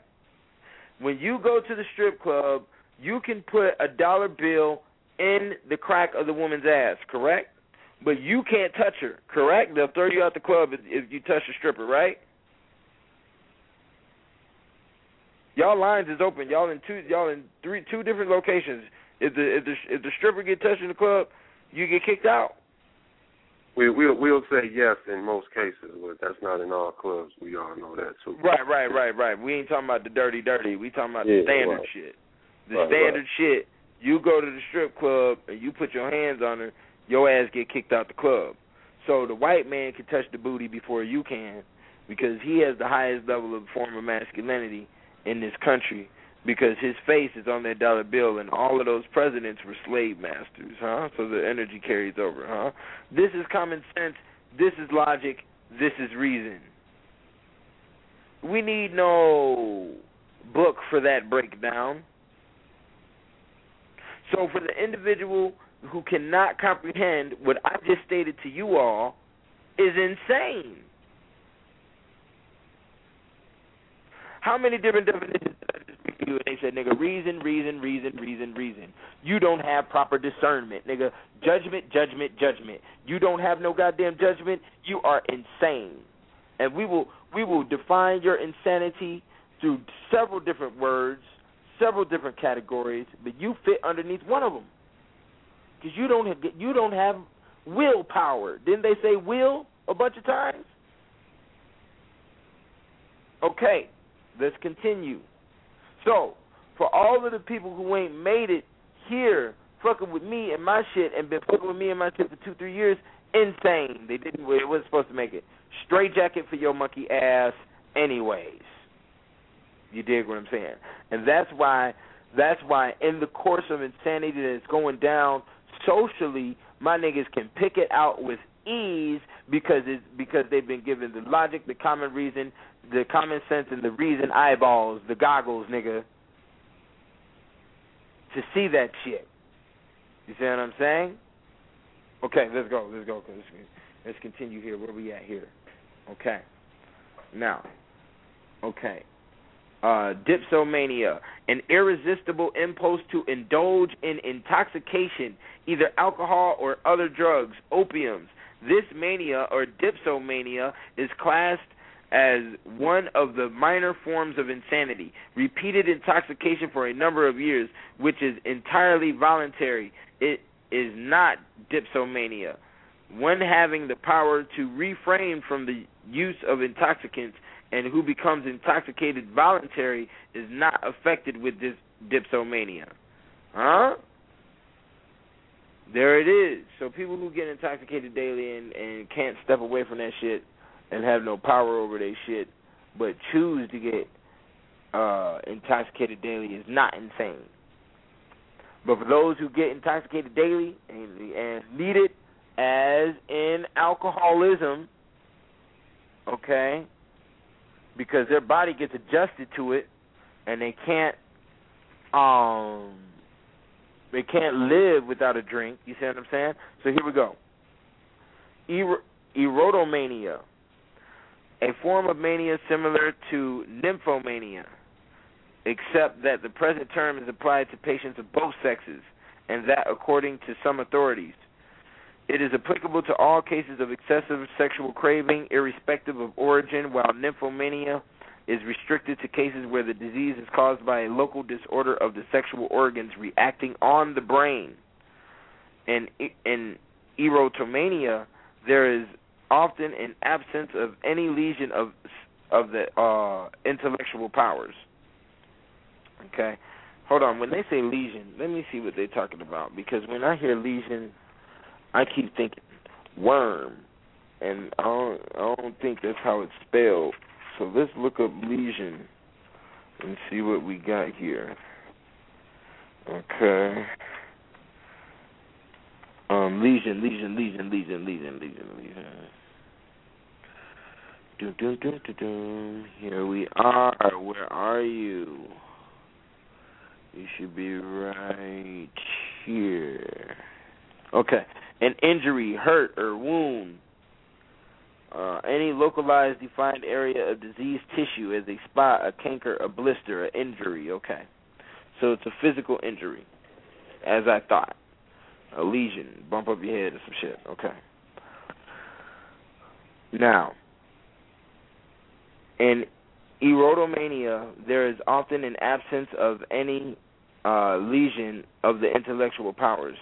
When you go to the strip club, you can put a dollar bill in the crack of the woman's ass, correct? But you can't touch her, correct? They'll throw you out the club if, if you touch a stripper, right? Y'all lines is open. Y'all in two. Y'all in three, two different locations. If the if the if the stripper get touched in the club, you get kicked out. We we'll we'll say yes in most cases, but that's not in all clubs. We all know that too. Right, right, right, right. We ain't talking about the dirty, dirty. We talking about Yeah, the standard right. shit. The Right, standard shit. You go to the strip club and you put your hands on her, your ass get kicked out the club. So the white man can touch the booty before you can, because he has the highest level of form of masculinity in this country. Because his face is on that dollar bill, and all of those presidents were slave masters, huh? So the energy carries over, huh? This is common sense. This is logic. This is reason. We need no book for that breakdown. So for the individual who cannot comprehend what I just stated to you all is insane. How many different definitions did I just speak to you? And they said, nigga, reason, reason, reason, reason, reason. You don't have proper discernment, nigga. Judgment, judgment, judgment. You don't have no goddamn judgment. You are insane. And we will we will define your insanity through several different words, several different categories, but you fit underneath one of them. Because you don't have, you don't have willpower. Didn't they say will a bunch of times? Okay, let's continue. So, for all of the people who ain't made it here, fucking with me and my shit, and been fucking with me and my shit for two, three years, insane. They didn't. It wasn't supposed to make it. Straight jacket for your monkey ass, anyways. You dig what I'm saying? And that's why That's why in the course of insanity that is going down socially, my niggas can pick it out with ease because it's because they've been given the logic, the common reason, the common sense and the reason eyeballs, the goggles, nigga, to see that shit. You see what I'm saying? Okay, let's go. Let's go. Let's, let's continue here. Where we at here? Okay. Now, okay. Uh, dipsomania, an irresistible impulse to indulge in intoxication, either alcohol or other drugs, opiums. This mania or dipsomania is classed as one of the minor forms of insanity. Repeated intoxication for a number of years, which is entirely voluntary. It is not dipsomania. One having the power to refrain from the use of intoxicants and who becomes intoxicated voluntary is not affected with this dipsomania. Huh? There it is. So people who get intoxicated daily and, and can't step away from that shit and have no power over their shit, but choose to get uh, intoxicated daily is not insane. But for those who get intoxicated daily and, and need it, as in alcoholism, okay, because their body gets adjusted to it and they can't um they can't live without a drink. You see what I'm saying? So here we go. Er- erotomania, a form of mania similar to nymphomania, except that the present term is applied to patients of both sexes, and that according to some authorities. It is applicable to all cases of excessive sexual craving, irrespective of origin, while nymphomania is restricted to cases where the disease is caused by a local disorder of the sexual organs reacting on the brain. In in erotomania, there is often an absence of any lesion of of the uh, intellectual powers. Okay, hold on. When they say lesion, let me see what they're talking about because when I hear lesion I keep thinking worm, and I don't, I don't think that's how it's spelled. So let's look up lesion and see what we got here. Okay. Um, lesion, lesion, lesion, lesion, lesion, lesion, lesion. Dun, dun, dun, dun, dun. Here we are. Where are you? You should be right here. Okay an injury, hurt, or wound. Uh, any localized defined area of diseased tissue as a spot, a canker, a blister, an injury. Okay. So it's a physical injury, as I thought. A lesion, bump up your head or some shit. Okay. Now, in erotomania, there is often an absence of any uh, lesion of the intellectual powers.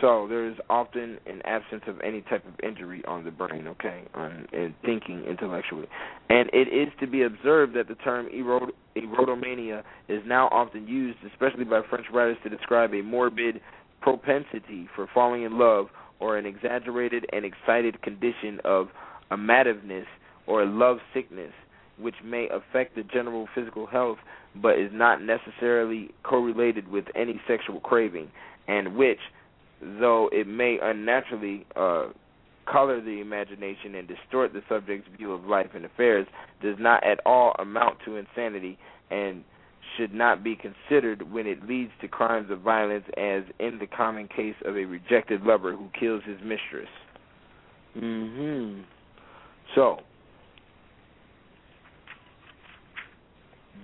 So there is often an absence of any type of injury on the brain, okay, on, in thinking intellectually. And it is to be observed that the term erot- erotomania is now often used, especially by French writers, to describe a morbid propensity for falling in love or an exaggerated and excited condition of amativeness or love sickness, which may affect the general physical health but is not necessarily correlated with any sexual craving, and which though it may unnaturally uh, color the imagination and distort the subject's view of life and affairs, does not at all amount to insanity and should not be considered when it leads to crimes of violence, as in the common case of a rejected lover who kills his mistress. Mhm. So,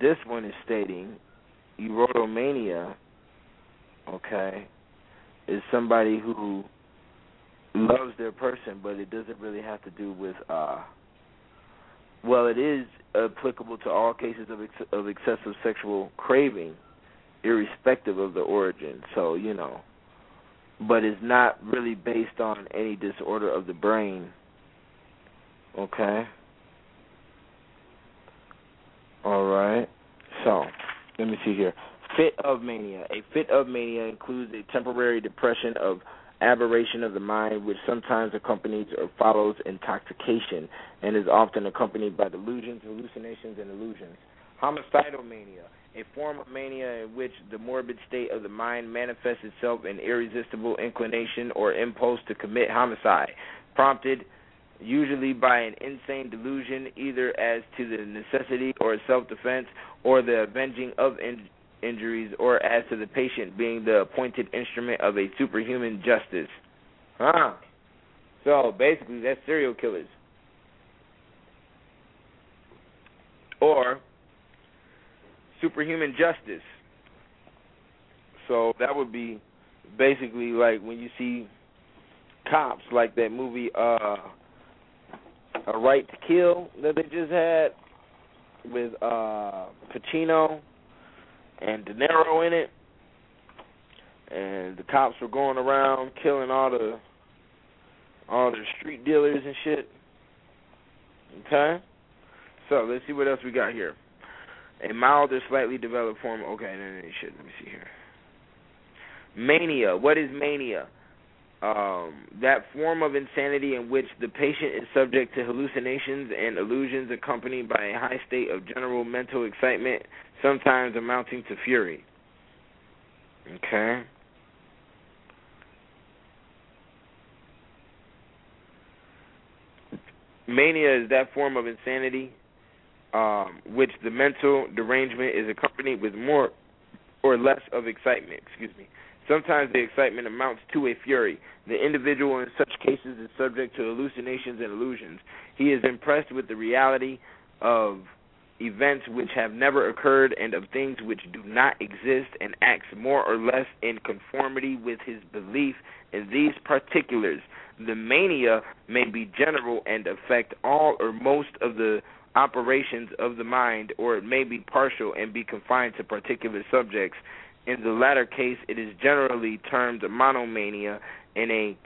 this one is stating erotomania, okay, is somebody who loves their person, but it doesn't really have to do with. uh Well, it is applicable to all cases of ex- of excessive sexual craving, irrespective of the origin. So you know, but it's not really based on any disorder of the brain. Okay. All right. So, let me see here. Fit of mania. A fit of mania includes a temporary depression of aberration of the mind, which sometimes accompanies or follows intoxication and is often accompanied by delusions, hallucinations, and illusions. Homicidal mania, a form of mania in which the morbid state of the mind manifests itself in irresistible inclination or impulse to commit homicide, prompted usually by an insane delusion either as to the necessity or self-defense or the avenging of in- injuries or as to the patient being the appointed instrument of a superhuman justice. Huh. So basically that's serial killers. Or superhuman justice. So that would be basically like when you see cops like that movie uh A Right to Kill that they just had with uh Pacino and De Niro in it. And the cops were going around killing all the all the street dealers and shit. Okay? So let's see what else we got here. A mild or slightly developed form. Okay, no, no, shit. Let me see here. Mania. What is mania? Um, that form of insanity in which the patient is subject to hallucinations and illusions accompanied by a high state of general mental excitement, sometimes amounting to fury. Okay. Mania is that form of insanity um, which the mental derangement is accompanied with more or less of excitement. Excuse me. Sometimes the excitement amounts to a fury. The individual in such cases is subject to hallucinations and illusions. He is impressed with the reality of events which have never occurred and of things which do not exist and acts more or less in conformity with his belief in these particulars. The mania may be general and affect all or most of the operations of the mind, or it may be partial and be confined to particular subjects. In the latter case, it is generally termed monomania. In a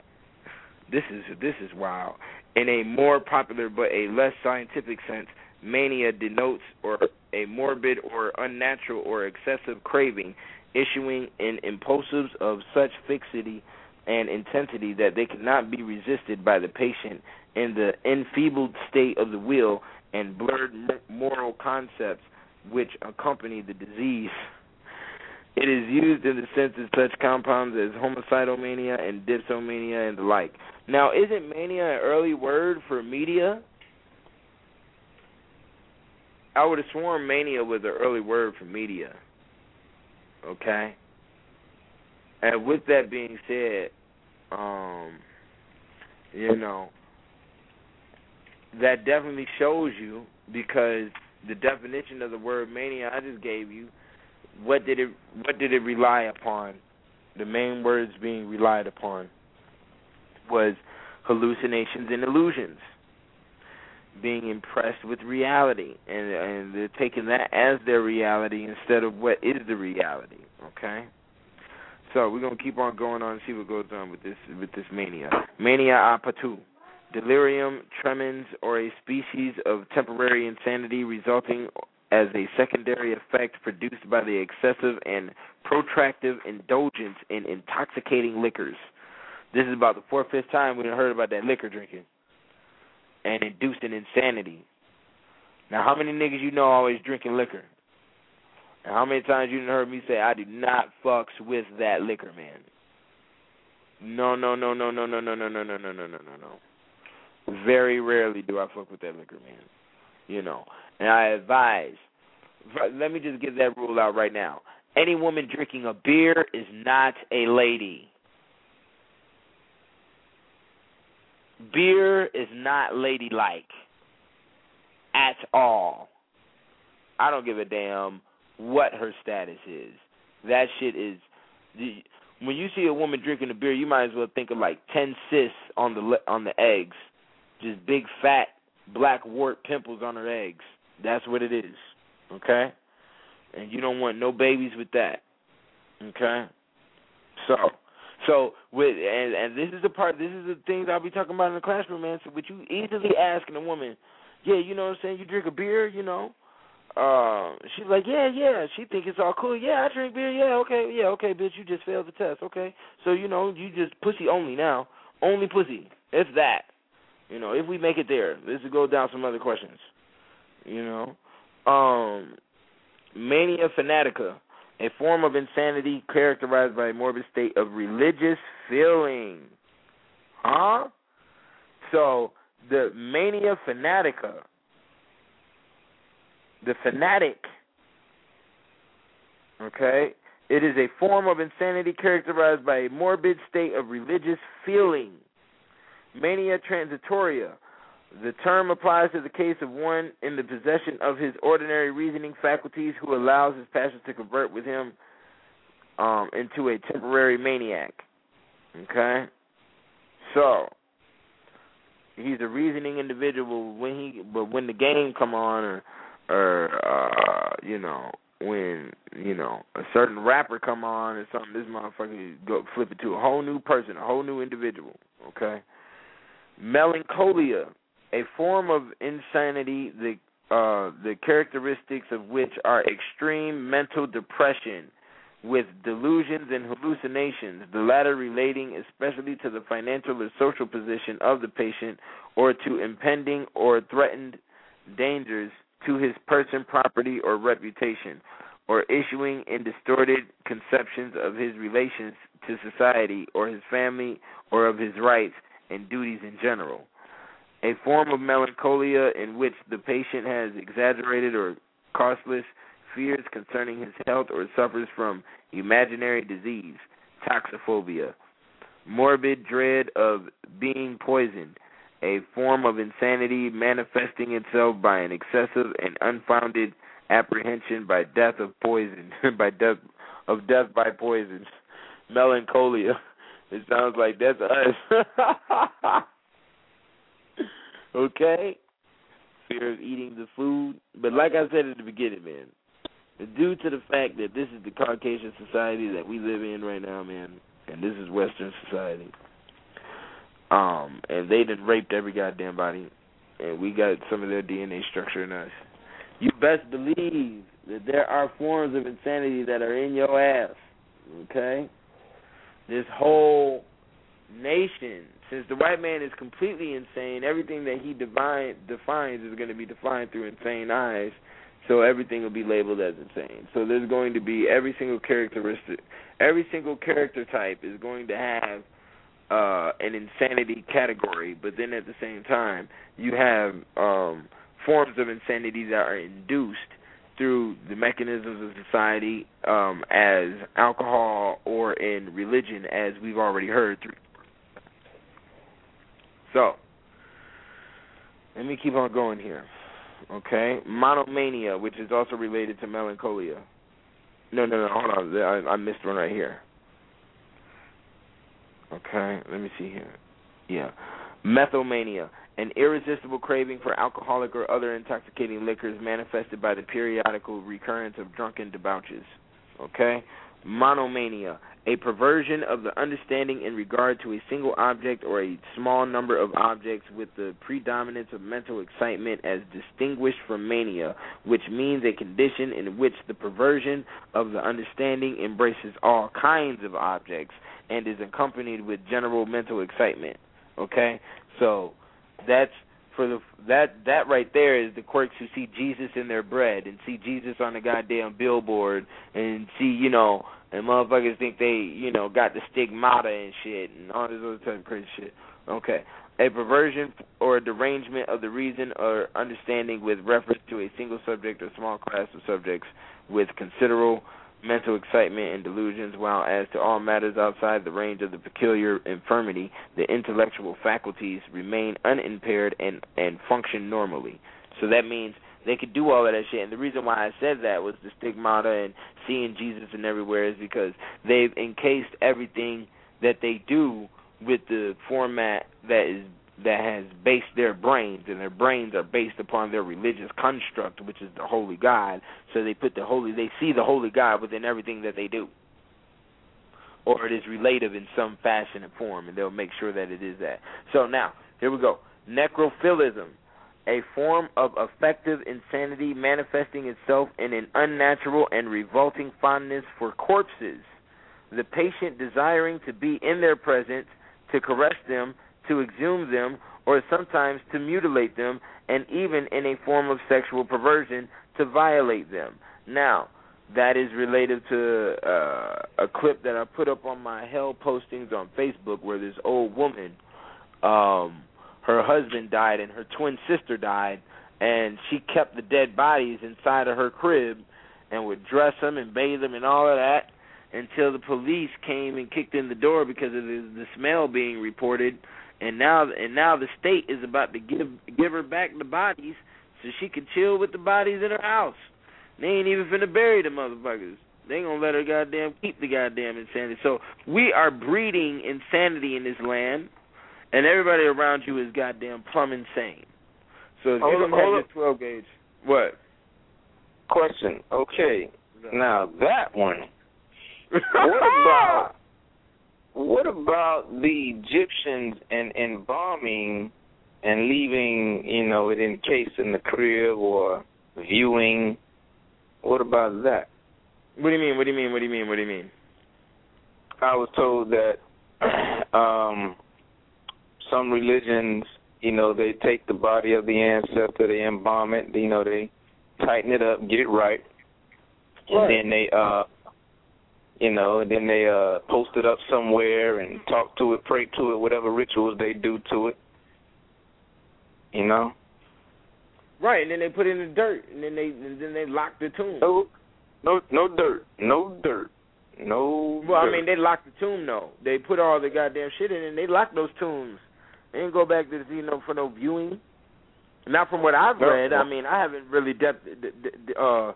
this is this is wild. In a more popular but a less scientific sense, mania denotes or a morbid or unnatural or excessive craving, issuing in impulsives of such fixity and intensity that they cannot be resisted by the patient in the enfeebled state of the will and blurred moral concepts which accompany the disease. It is used in the sense of such compounds as homicidal mania and dipsomania and the like. Now, isn't mania an early word for media? I would have sworn mania was an early word for media. Okay? And with that being said, um, you know, that definitely shows you because the definition of the word mania I just gave you, what did it what did it rely upon? The main words being relied upon was hallucinations and illusions. Being impressed with reality and and they're taking that as their reality instead of what is the reality. Okay? So we're gonna keep on going on and see what goes on with this with this mania. Mania a potu delirium tremens, or a species of temporary insanity resulting as a secondary effect produced by the excessive and protracted indulgence in intoxicating liquors. This is about the fourth, fifth time we've heard about that liquor drinking and induced insanity. Now, how many niggas you know always drinking liquor? And how many times you heard me say I do not fucks with that liquor, man? No, no, no, no, no, no, no, no, no, no, no, no, no, no, no. Very rarely do I fuck with that liquor, man. You know, and I advise. Let me just get that rule out right now. Any woman drinking a beer is not a lady. Beer is not ladylike at all. I don't give a damn what her status is. That shit is. When you see a woman drinking a beer, you might as well think of like ten cysts on the on the eggs just big fat black wart pimples on her eggs. That's what it is. Okay? And you don't want no babies with that. Okay? So so with and and this is the part this is the things I'll be talking about in the classroom, man. So would you easily asking a woman, Yeah, you know what I'm saying, you drink a beer, you know? Uh, she's like, yeah, yeah. She think it's all cool. Yeah, I drink beer. Yeah, okay, yeah, okay, bitch. You just failed the test. Okay, so you know you just pussy only now. Only pussy. It's that. You know, if we make it there, let's go down some other questions. You know, um, mania fanatica, a form of insanity characterized by a morbid state of religious feeling. Huh? So the mania fanatica, the fanatic, okay, it is a form of insanity characterized by a morbid state of religious feeling. Mania transitoria. The term applies to the case of one in the possession of his ordinary reasoning faculties who allows his passions to convert with him um, into a temporary maniac. Okay? So, he's a reasoning individual when he but when the game come on or or uh you know when you know a certain rapper come on or something this motherfucker go flip it to a whole new person a whole new individual okay melancholia a form of insanity the uh the characteristics of which are extreme mental depression with delusions and hallucinations, the latter relating especially to the financial or social position of the patient or to impending or threatened dangers to his person, property, or reputation, or issuing in distorted conceptions of his relations to society or his family or of his rights and duties in general. A form of melancholia in which the patient has exaggerated or causeless fears concerning his health or suffers from imaginary disease, toxophobia, morbid dread of being poisoned, a form of insanity manifesting itself by an excessive and unfounded apprehension by death of poison, by death of death by poison, melancholia. It sounds like that's us. okay? Fear of eating the food. But like I said at the beginning, man, due to the fact that this is the Caucasian society that we live in right now, man, and this is Western society. Um, and they done raped every goddamn body, and we got some of their DNA structure in us. You best believe that there are forms of insanity that are in your ass. Okay, this whole nation, since the white man is completely insane, everything that he divine, defines is going to be defined through insane eyes so everything will be labeled as insane. So there's going to be every single characteristic, every single character type is going to have uh, an insanity category, but then at the same time, you have um, forms of insanity that are induced through the mechanisms of society um, as alcohol or in religion, as we've already heard through. So, let me keep on going here. Okay, monomania, which is also related to melancholia. No, no, no. Hold on, I, I missed one right here. Okay, let me see here. Yeah, methomania, an irresistible craving for alcoholic or other intoxicating liquors manifested by the periodical recurrence of drunken debauches. Okay, monomania, a perversion of the understanding in regard to a single object or a small number of objects with the predominance of mental excitement as distinguished from mania, which means a condition in which the perversion of the understanding embraces all kinds of objects and is accompanied with general mental excitement. Okay? So that's for the that that right there is the quirks who see Jesus in their bread and see Jesus on the goddamn billboard and see you know and motherfuckers think they you know got the stigmata and shit and all this other type of crazy shit. Okay, a perversion or a derangement of the reason or understanding with reference to a single subject or small class of subjects with considerable mental excitement and delusions, while as to all matters outside the range of the peculiar infirmity, the intellectual faculties remain unimpaired and and function normally. So that means they could do all of that shit. And the reason why I said that was the stigmata and seeing Jesus and everywhere is because they've encased everything that they do with the format that is that has based their brains, and their brains are based upon their religious construct, which is the holy God. So they put the holy, they see the holy God within everything that they do, or it is relative in some fashion and form, and they'll make sure that it is that. So now, here we go. Necrophilism, a form of affective insanity manifesting itself in an unnatural and revolting fondness for corpses. The patient desiring to be in their presence, to caress them, to exhume them, or sometimes to mutilate them, and even in a form of sexual perversion, to violate them. Now, that is related to uh, a clip that I put up on my hell postings on Facebook where this old woman, um, her husband died and her twin sister died, and she kept the dead bodies inside of her crib and would dress them and bathe them and all of that until the police came and kicked in the door because of the, the smell being reported and now and now the state is about to give give her back the bodies so she can chill with the bodies in her house. They ain't even finna bury the motherfuckers. They ain't gonna let her goddamn keep the goddamn insanity. So we are breeding insanity in this land, and everybody around you is goddamn plumb insane. So if Hold you don't on, have your twelve gauge, what? Question. Okay. Now that one. What about what about the Egyptians and embalming and leaving, you know, it encased in the crib or viewing? What about that? What do you mean? What do you mean? What do you mean? What do you mean? I was told that um some religions, you know, they take the body of the ancestor, they embalm it, you know, they tighten it up, get it right, and Right. then they uh you know, and then they uh post it up somewhere and talk to it, pray to it, whatever rituals they do to it. You know? Right, and then they put it in the dirt, and then they and then they lock the tomb. No no no dirt. No dirt. No Well, I mean, they locked the tomb though. They put all the goddamn shit in, and they locked those tombs. They didn't go back to you know for no viewing. Not from what I've read. I mean, I haven't really depth, uh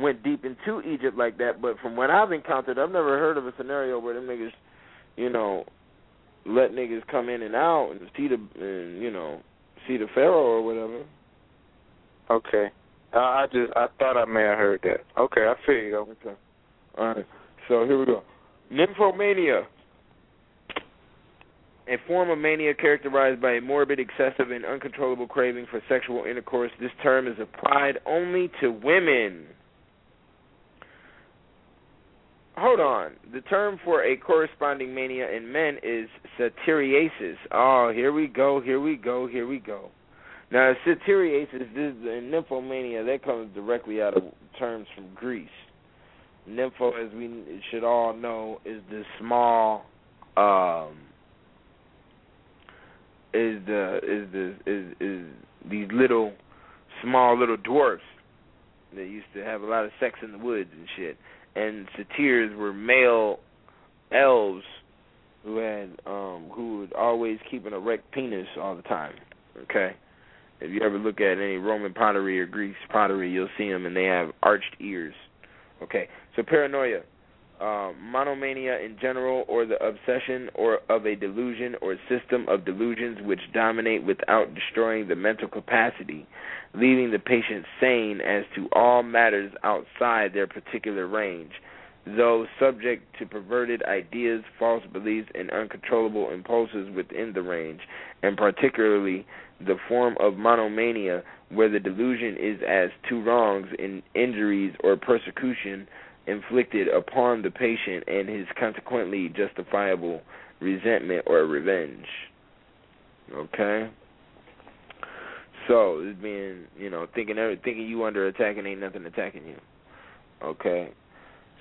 went deep into Egypt like that. But from what I've encountered, I've never heard of a scenario where them niggas, you know, let niggas come in and out and see the and you know see the pharaoh or whatever. Okay. Uh, I just I thought I may have heard that. Okay, I feel you. Okay. All right. So here we go. Nymphomania. A form of mania characterized by a morbid, excessive, and uncontrollable craving for sexual intercourse. This term is applied only to women. Hold on. The term for a corresponding mania in men is satyriasis. Oh, here we go, here we go, here we go. Now, satyriasis is the nymphomania that comes directly out of terms from Greece. Nympho, as we should all know, is the small, um, is the is the is is these little, small little dwarfs that used to have a lot of sex in the woods and shit. And satyrs were male elves who had um who would always keep an erect penis all the time. Okay. If you ever look at any Roman pottery or Greek pottery, you'll see them, and they have arched ears. Okay, so paranoia, um, monomania in general, or the obsession or of a delusion or system of delusions which dominate without destroying the mental capacity, leaving the patient sane as to all matters outside their particular range, though subject to perverted ideas, false beliefs, and uncontrollable impulses within the range, and particularly the form of monomania where the delusion is as two wrongs in injuries or persecution inflicted upon the patient and his consequently justifiable resentment or revenge. Okay? So, it's being, you know, thinking every, thinking you under attack and ain't nothing attacking you. Okay?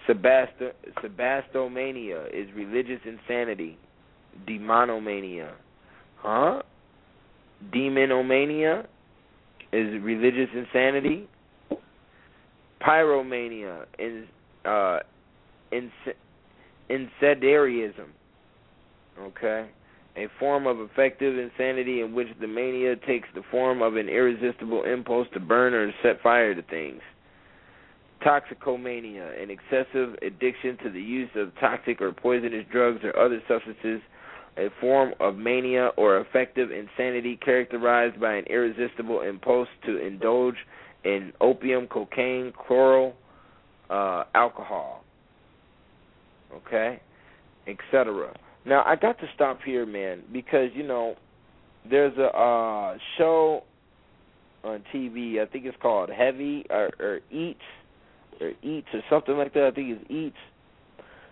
Sebasto, Sebastomania is religious insanity. Demonomania. Huh? Demonomania is religious insanity. Pyromania is uh, incendiarism. Okay? A form of effective insanity in which the mania takes the form of an irresistible impulse to burn or set fire to things. Toxicomania, an excessive addiction to the use of toxic or poisonous drugs or other substances a form of mania or affective insanity characterized by an irresistible impulse to indulge in opium, cocaine, chloral, uh, alcohol, okay, etc. Now I got to stop here, man, because you know there's a uh, show on TV. I think it's called Heavy or, or Eats or Eats or something like that. I think it's Eats.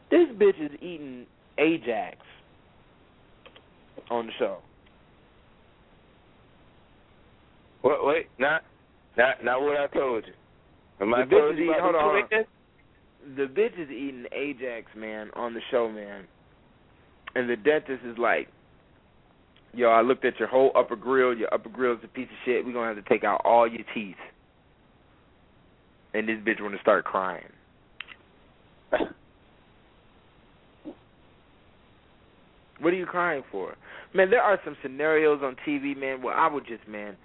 This bitch is eating Ajax on the show. Wait, wait, not not not what I told you. Am I The bitch is eating- hold on. The bitch is eating Ajax, man, on the show, man. And the dentist is like, Yo, I looked at your whole upper grill. Your upper grill is a piece of shit. We're gonna have to take out all your teeth. And this bitch wanna start crying. What are you crying for? Man, there are some scenarios on TV, man, where I would just, man,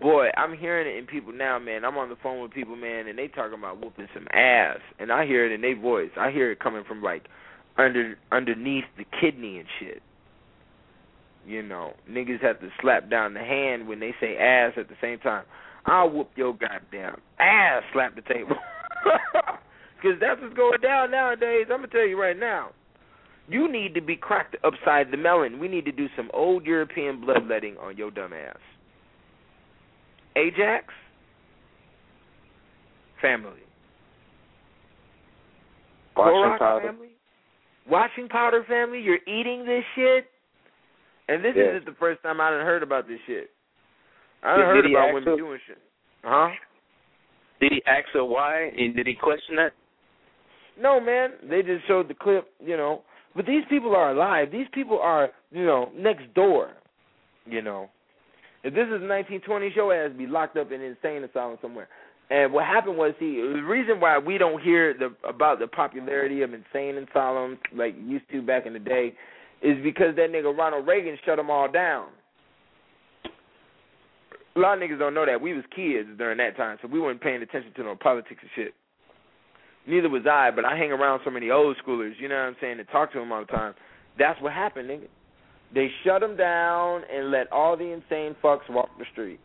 boy, I'm hearing it in people now, man. I'm on the phone with people, man, and they talking about whooping some ass, and I hear it in their voice. I hear it coming from like under underneath the kidney and shit. You know, niggas have to slap down the hand when they say ass at the same time. I'll whoop your goddamn ass, slap the table. Because that's what's going down nowadays. I'm going to tell you right now. You need to be cracked upside the melon. We need to do some old European bloodletting on your dumb ass. Ajax, family. Washing powder. family. Washing powder family. You're eating this shit, and this Yes. isn't the first time I done heard about this shit. I Did- done heard did about women her- doing shit. Huh? Did he ask her why? And did he question that? No, man. They just showed the clip, you know. But these people are alive. These people are, you know, next door. You know. If this is 1920, your ass be locked up in an insane asylum somewhere. And what happened was, see, the reason why we don't hear the about the popularity of insane asylums like used to back in the day is because that nigga Ronald Reagan shut them all down. A lot of niggas don't know that. We was kids during that time, so we weren't paying attention to no politics and shit. Neither was I, but I hang around so many old schoolers, you know what I'm saying, and talk to them all the time. That's what happened, nigga. They shut them down and let all the insane fucks walk the street.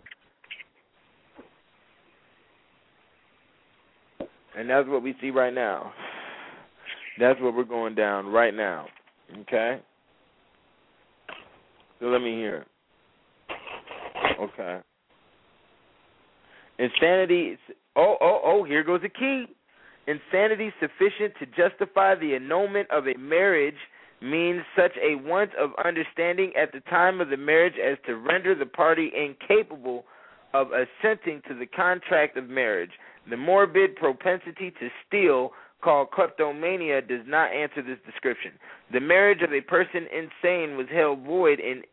And that's what we see right now. That's what we're going down right now. Okay? So let me hear. Okay. Insanity. Oh, oh, oh, here goes the key. Insanity sufficient to justify the annulment of a marriage means such a want of understanding at the time of the marriage as to render the party incapable of assenting to the contract of marriage. The morbid propensity to steal, called kleptomania, does not answer this description. The marriage of a person insane was held void in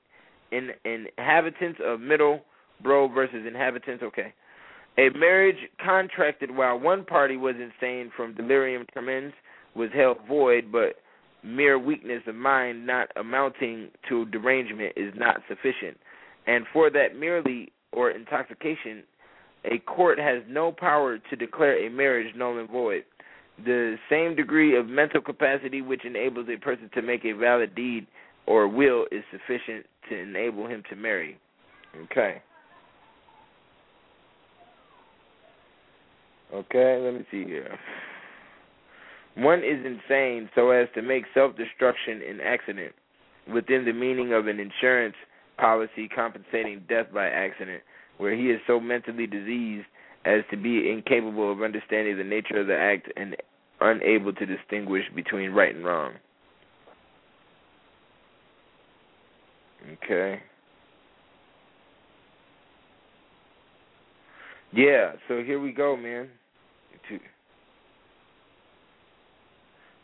in inhabitants of Middleborough versus inhabitants. Okay. A marriage contracted while one party was insane from delirium tremens was held void, but mere weakness of mind not amounting to derangement is not sufficient. And for that merely or intoxication, a court has no power to declare a marriage null and void. The same degree of mental capacity which enables a person to make a valid deed or will is sufficient to enable him to marry. Okay. Okay, let me see here. One is insane so as to make self destruction an accident within the meaning of an insurance policy compensating death by accident, where he is so mentally diseased as to be incapable of understanding the nature of the act and unable to distinguish between right and wrong. Okay. Yeah, so here we go, man. To-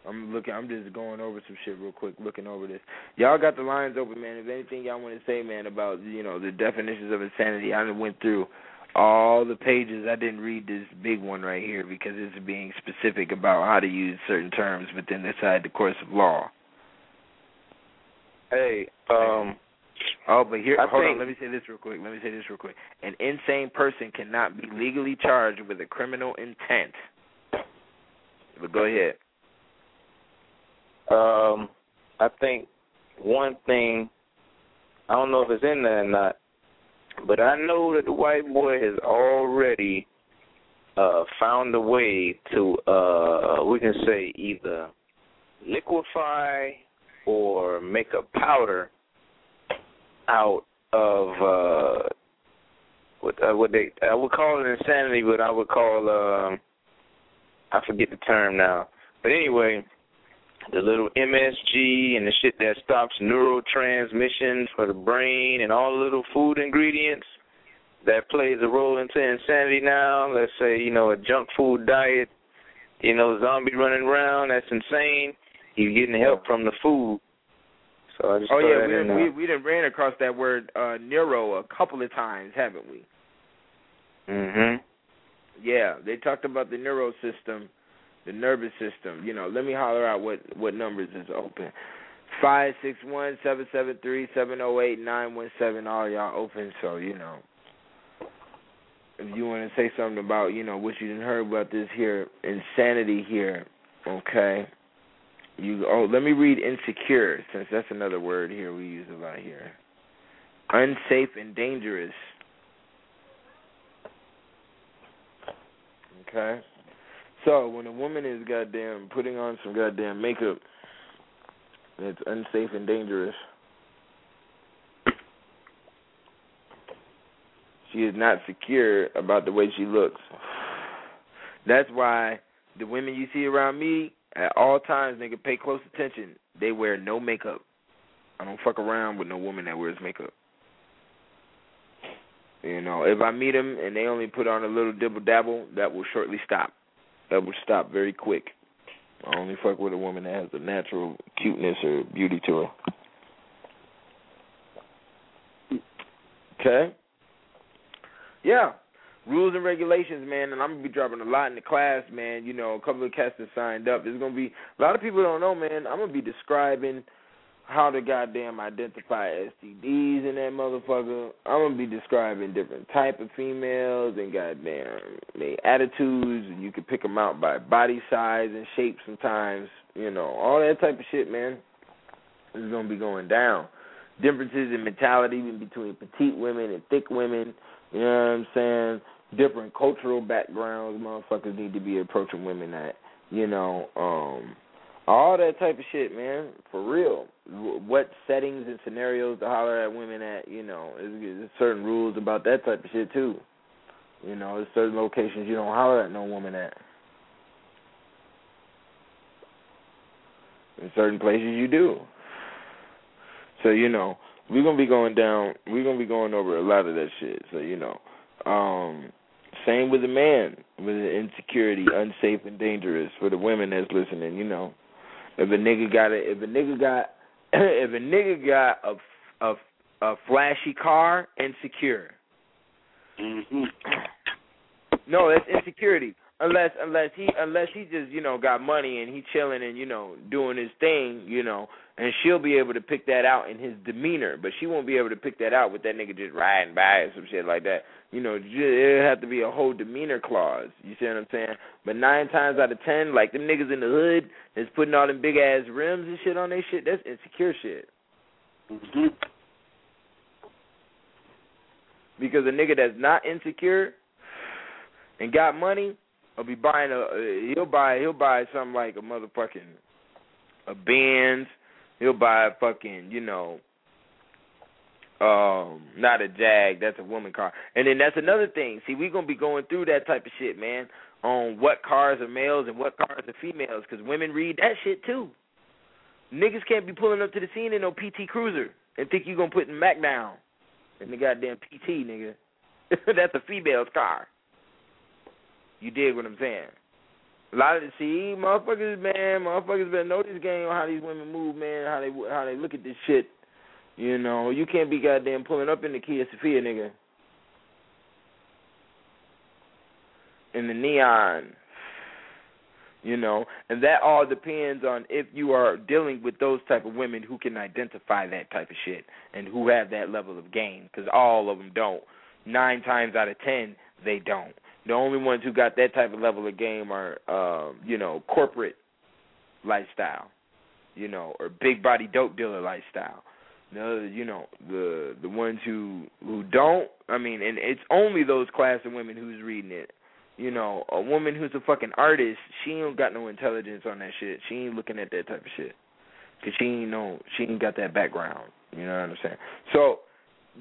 I'm looking. I'm just going over some shit real quick, looking over this. Y'all got the lines open, man. If anything y'all want to say, man, about you know the definitions of insanity, I went through all the pages. I didn't read this big one right here because it's being specific about how to use certain terms within inside the course of law. Hey, um, Oh, but here, I hold on. Let me say this real quick. Let me say this real quick. An insane person cannot be legally charged with a criminal intent. But go ahead. Um, I think one thing, I don't know if it's in there or not, but I know that the white boy has already uh found a way to uh we can say either liquefy or make a powder out of uh what uh, what they I would call it insanity, but I would call um I forget the term now. But anyway, the little MSG and the shit that stops neurotransmission for the brain and all the little food ingredients. that plays a role into insanity now. Let's say, you know, a junk food diet, you know, zombie running around, that's insane. He's getting help from the food. So I just Oh yeah, that we in done, there. we we done ran across that word uh neuro a couple of times, haven't we? Mhm. Yeah, they talked about the neuro system, the nervous system. You know, let me holler out what what numbers is open. Five six one seven seven three seven zero eight nine one seven. All y'all open, so you know. If you want to say something about you know what you didn't heard about this here insanity here, okay. You oh let me read insecure since that's another word here we use a lot here. Unsafe and dangerous. Okay. So when a woman is goddamn putting on some goddamn makeup, it's unsafe and dangerous. She is not secure about the way she looks. That's why the women you see around me at all times, nigga, pay close attention. They wear no makeup. I don't fuck around with no woman that wears makeup. You know, if I meet them and they only put on a little dibble dabble, that will shortly stop. That would stop very quick. I only fuck with a woman that has a natural cuteness or beauty to her. Okay. Yeah. Rules and regulations, man, and I'm gonna be dropping a lot in the class, man. You know, a couple of cats that signed up. There's gonna be a lot of people don't know, man. I'm gonna be describing how to goddamn identify STDs in that motherfucker. I'm gonna be describing different type of females and goddamn their attitudes, and you can pick them out by body size and shape sometimes. You know, all that type of shit, man. Is gonna be going down. Differences in mentality even between petite women and thick women. You know what I'm saying? Different cultural backgrounds. Motherfuckers need to be approaching women that you know. um all that type of shit, man, for real. What settings and scenarios to holler at women at, you know, there's, certain rules about that type of shit too. You know, there's certain locations you don't holler at no woman at. In certain places you do. So you know, we're gonna be going down. We're gonna be going over a lot of that shit. So you know, um, same with the man with the insecurity, unsafe and dangerous for the women that's listening. You know, if a nigga got a, if a nigga got, if a nigga got a a a flashy car, insecure. Mhm. No, that's insecurity. Unless unless he unless he just you know got money and he chilling and you know doing his thing, you know, and she'll be able to pick that out in his demeanor, but she won't be able to pick that out with that nigga just riding by or some shit like that. You know, it'll have to be a whole demeanor clause. You see what I'm saying? But nine times out of ten, like them niggas in the hood that's putting all them big ass rims and shit on their shit, that's insecure shit. Mhm. Because a nigga that's not insecure and got money will be buying a he'll buy he'll buy something like a motherfucking a Benz. He'll buy a fucking you know um not a Jag, that's a woman car. And then that's another thing. See, we gonna be going through that type of shit, man, on what cars are males and what cars are females, because women read that shit too. Niggas can't be pulling up to the scene in no PT Cruiser and think you gonna put the Mac down in the goddamn PT, nigga. that's a female's car. You dig what I'm saying? A lot of the see motherfuckers, man, motherfuckers better know this game on how these women move, man, how they how they look at this shit. You know, you can't be goddamn pulling up in the Kia Sephia, nigga. In the neon. You know, and that all depends on if you are dealing with those type of women who can identify that type of shit and who have that level of game. Because all of them don't. Nine times out of ten, they don't. The only ones who got that type of level of game are, um, you know, corporate lifestyle, you know, or big body dope dealer lifestyle. The you know the the ones who who don't. I mean, and it's only those class of women who's reading it. You know, a woman who's a fucking artist, she ain't got no intelligence on that shit. She ain't looking at that type of shit because she ain't know she ain't got that background. You know what I'm saying? So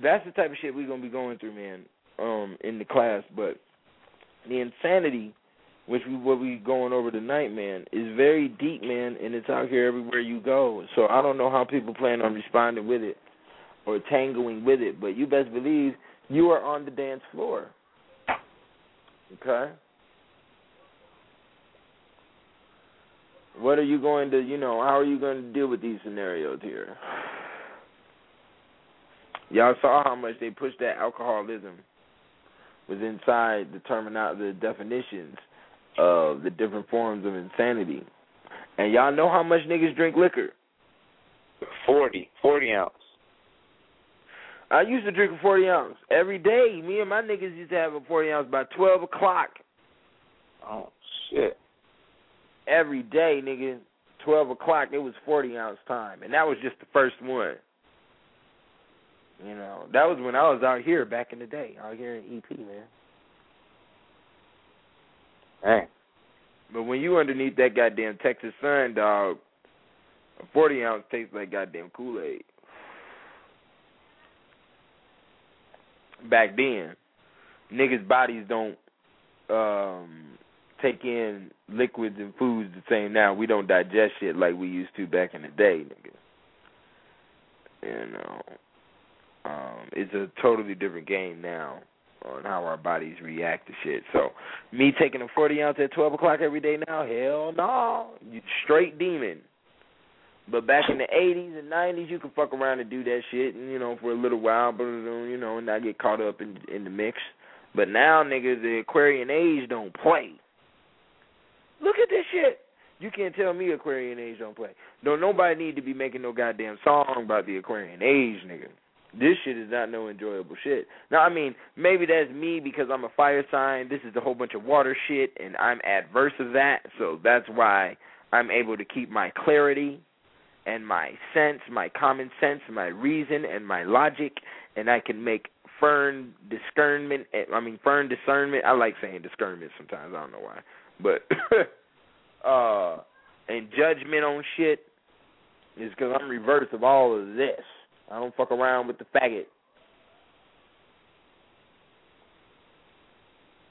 that's the type of shit we're gonna be going through, man, um, in the class. But the insanity, which we what we going over tonight, man, is very deep, man, and it's out here everywhere you go. So I don't know how people plan on responding with it or tangling with it, but you best believe you are on the dance floor. Okay? What are you going to, you know, how are you going to deal with these scenarios here? Y'all saw how much they pushed that alcoholism was inside the terminal the definitions of the different forms of insanity. And y'all know how much niggas drink liquor. Forty, forty ounce. I used to drink a forty ounce every day. Me and my niggas used to have a forty ounce by twelve o'clock Oh shit. every day, nigga. Twelve o'clock, it was forty ounce time, and that was just the first one. You know, that was when I was out here back in the day, out here in EP, man. Hey. But when you underneath that goddamn Texas sun, dog, a forty ounce tastes like goddamn Kool Aid. Back then, niggas' bodies don't um take in liquids and foods the same now. We don't digest shit like we used to back in the day, nigga. You know. Um, it's a totally different game now on how our bodies react to shit. So me taking a forty ounce at twelve o'clock every day now, hell no. You straight demon. But back in the eighties and nineties you could fuck around and do that shit and you know, for a little while, but you know, and not get caught up in in the mix. But now nigga, the Aquarian age don't play. Look at this shit. You can't tell me Aquarian age don't play. Don't nobody need to be making no goddamn song about the Aquarian age, nigga. This shit is not no enjoyable shit. Now, I mean, maybe that's me because I'm a fire sign. This is a whole bunch of water shit, and I'm adverse of that. So that's why I'm able to keep my clarity and my sense, my common sense, my reason, and my logic, and I can make firm discernment. I mean, firm discernment. I like saying discernment sometimes. I don't know why, but uh, and judgment on shit is because I'm reverse of all of this. I don't fuck around with the faggot.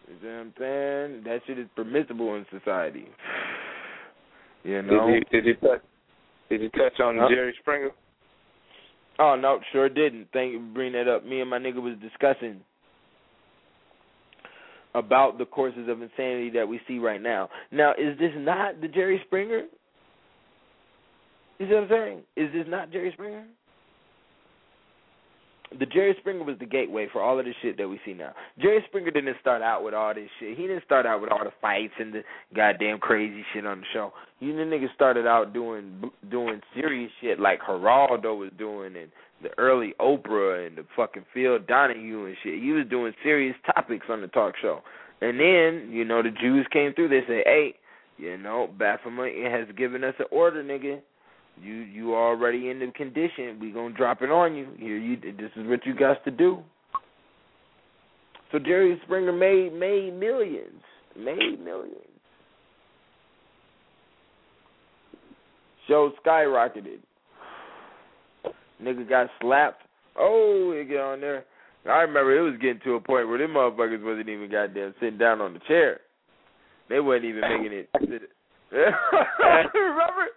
You see what I'm saying? That shit is permissible in society. You know? Did you did you touch did you touch on Huh? Jerry Springer? Oh no, sure didn't. Thank you for bringing that up. Me and my nigga was discussing about the courses of insanity that we see right now. Now, is this not the Jerry Springer? You see what I'm saying? Is this not Jerry Springer? The Jerry Springer was the gateway for all of this shit that we see now. Jerry Springer didn't start out with all this shit. He didn't start out with all the fights and the goddamn crazy shit on the show. You the nigga started out doing doing serious shit like Geraldo was doing and the early Oprah and the fucking Phil Donahue and shit. He was doing serious topics on the talk show. And then, you know, the Jews came through. They said, "Hey, you know, Baphomet has given us an order, nigga. You you already in the condition. We gonna drop it on you. Here, you. This is what you got to do." So Jerry Springer made made millions, made millions. Show skyrocketed. Nigga got slapped. Oh, he get on there. I remember it was getting to a point where them motherfuckers wasn't even goddamn sitting down on the chair. They wasn't even making it. remember?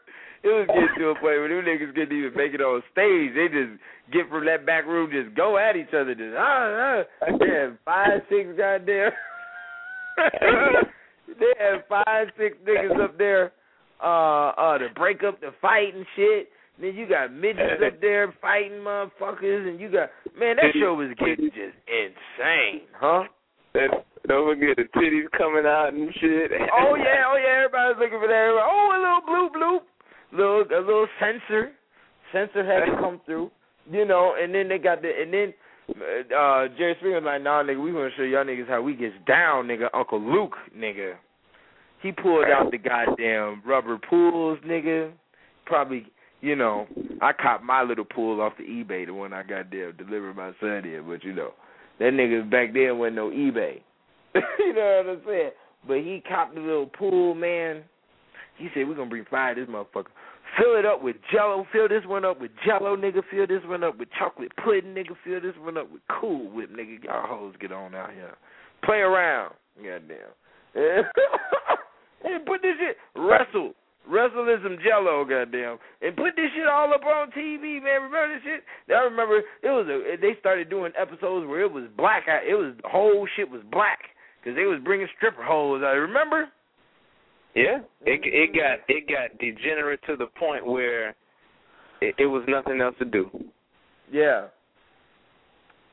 It was getting to a point where them niggas couldn't even make it on stage. They just get from that back room, just go at each other. Just ah, ah. They had five, six goddamn. they had five, six niggas up there, uh, uh, to break up the fight and shit. Then you got midgets up there fighting motherfuckers, and you got man, that show was getting just insane, huh? And don't forget the titties coming out and shit. Oh yeah, oh yeah, everybody's looking for that. Everybody, oh, a little bloop bloop, little a little censor, censor had to come through, you know. And then they got the and then uh Jerry Springer was like, nah, nigga, we gonna show y'all niggas how we gets down, nigga. Uncle Luke, nigga. He pulled out the goddamn rubber pools, nigga. Probably, you know, I copped my little pool off the eBay, the one I got there delivered my son in, but you know, that nigga back then wasn't no eBay. you know what I'm saying? But he copped the little pool, man. He said, We're gonna bring fire to this motherfucker. Fill it up with jello, fill this one up with jello, nigga, fill this one up with chocolate pudding, nigga, fill this one up with cool whip, nigga. Y'all hoes get on out here. Play around. Goddamn. and put this shit wrestle. wrestle in some Jello, goddamn, and put this shit all up on TV, man. Remember this shit? I remember it was a. They started doing episodes where it was black. It was the whole shit was black because they was bringing stripper holes. I remember. Yeah, it it got it got degenerate to the point where it, it was nothing else to do. Yeah.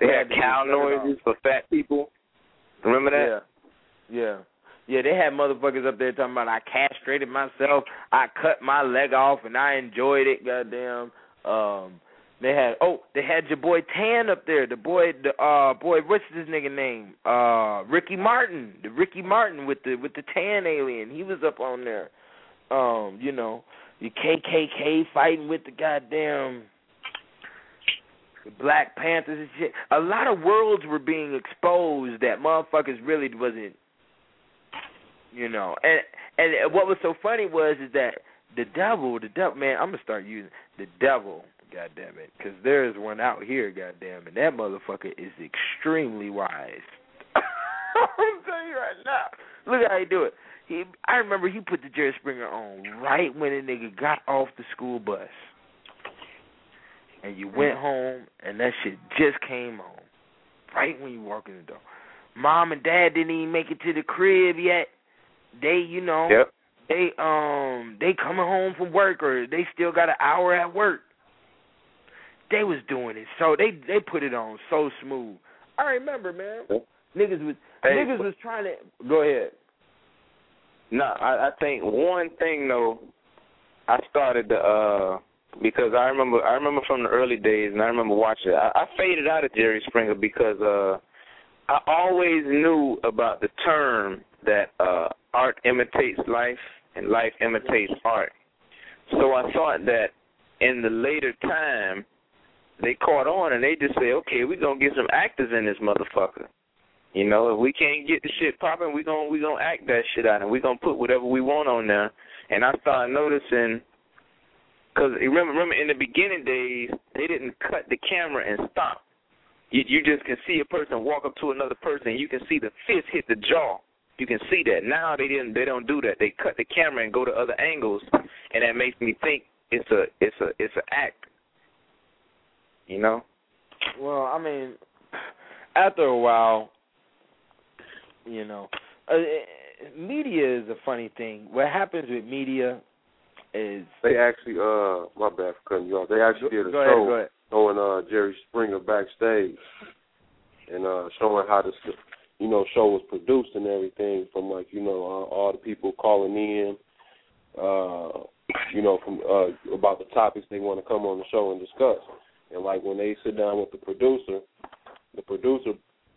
They had cow noises for fat people. Remember that? Yeah. Yeah. Yeah, they had motherfuckers up there talking about I castrated myself, I cut my leg off and I enjoyed it, goddamn. Um they had oh, they had your boy Tan up there, the boy the uh boy what's his nigga name? Uh Ricky Martin. The Ricky Martin with the with the tan alien. He was up on there. Um, you know, the KKK fighting with the goddamn Black Panthers and shit. A lot of worlds were being exposed that motherfuckers really wasn't you know. And and what was so funny was is that the devil, the devil man, I'm gonna start using the devil, god damn it, because there is one out here, god damn it. That motherfucker is extremely wise. I'm telling you right now. Look how he do it. He, I remember he put the Jerry Springer on right when a nigga got off the school bus and you went home and that shit just came on. Right when you walk in the door. Mom and dad didn't even make it to the crib yet. They, you know, yep. they um they coming home from work or they still got an hour at work. They was doing it so they they put it on so smooth. I remember, man. Niggas was hey, niggas was trying to go ahead. No, I, I think one thing though, I started to uh because I remember I remember from the early days, and I remember watching. I, I faded out of Jerry Springer because uh, I always knew about the term that uh, art imitates life and life imitates art. So I thought that in the later time, they caught on and they just say, okay, we're gonna get some actors in this motherfucker. You know, if we can't get the shit popping, we gonna we gonna act that shit out, and we gonna put whatever we want on there. And I started noticing because remember, remember in the beginning days, they didn't cut the camera and stop. You, you just can see a person walk up to another person. And you can see the fist hit the jaw. You can see that. Now they didn't. They don't do that. They cut the camera and go to other angles, and that makes me think it's a it's a it's an act. You know. Well, I mean, after a while, you know, uh, media is a funny thing. What happens with media is they actually uh my bad for cutting you off. They actually did a go show ahead, go ahead. showing uh Jerry Springer backstage and uh showing how the you know show was produced and everything from like you know uh, all the people calling in uh you know from uh about the topics they want to come on the show and discuss and like when they sit down with the producer the producer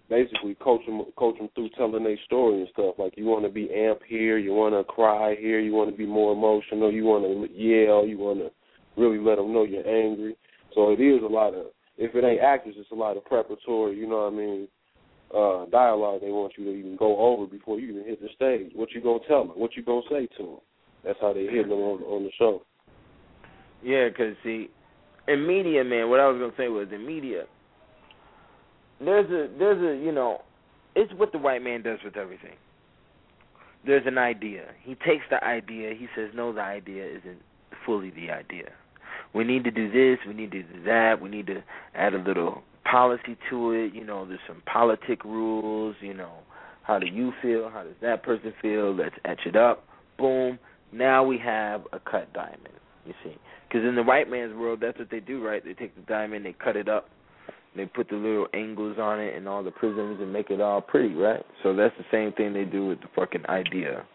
basically coach them coach them through telling their story and stuff. Like you want to be amp here, you want to cry here, you want to be more emotional, you want to yell, you want to really let them know you're angry. So it is a lot of if it ain't actors, it's a lot of preparatory. You know what I mean? Uh, dialogue they want you to even go over before you even hit the stage. What you gonna tell them? What you gonna say to them? That's how they hit them on on the show. Yeah, because see, in media, man, what I was gonna say was in media, there's a there's a you know, it's what the white man does with everything. There's an idea. He takes the idea. He says, no, the idea isn't fully the idea. We need to do this. We need to do that. We need to add a little policy to it. You know, there's some politic rules. You know, how do you feel? How does that person feel? Let's etch it up. Boom. Now we have a cut diamond. You see, because in the white man's world, that's what they do, right? They take the diamond, they cut it up, they put the little angles on it and all the prisms and make it all pretty, right? So that's the same thing they do with the fucking idea.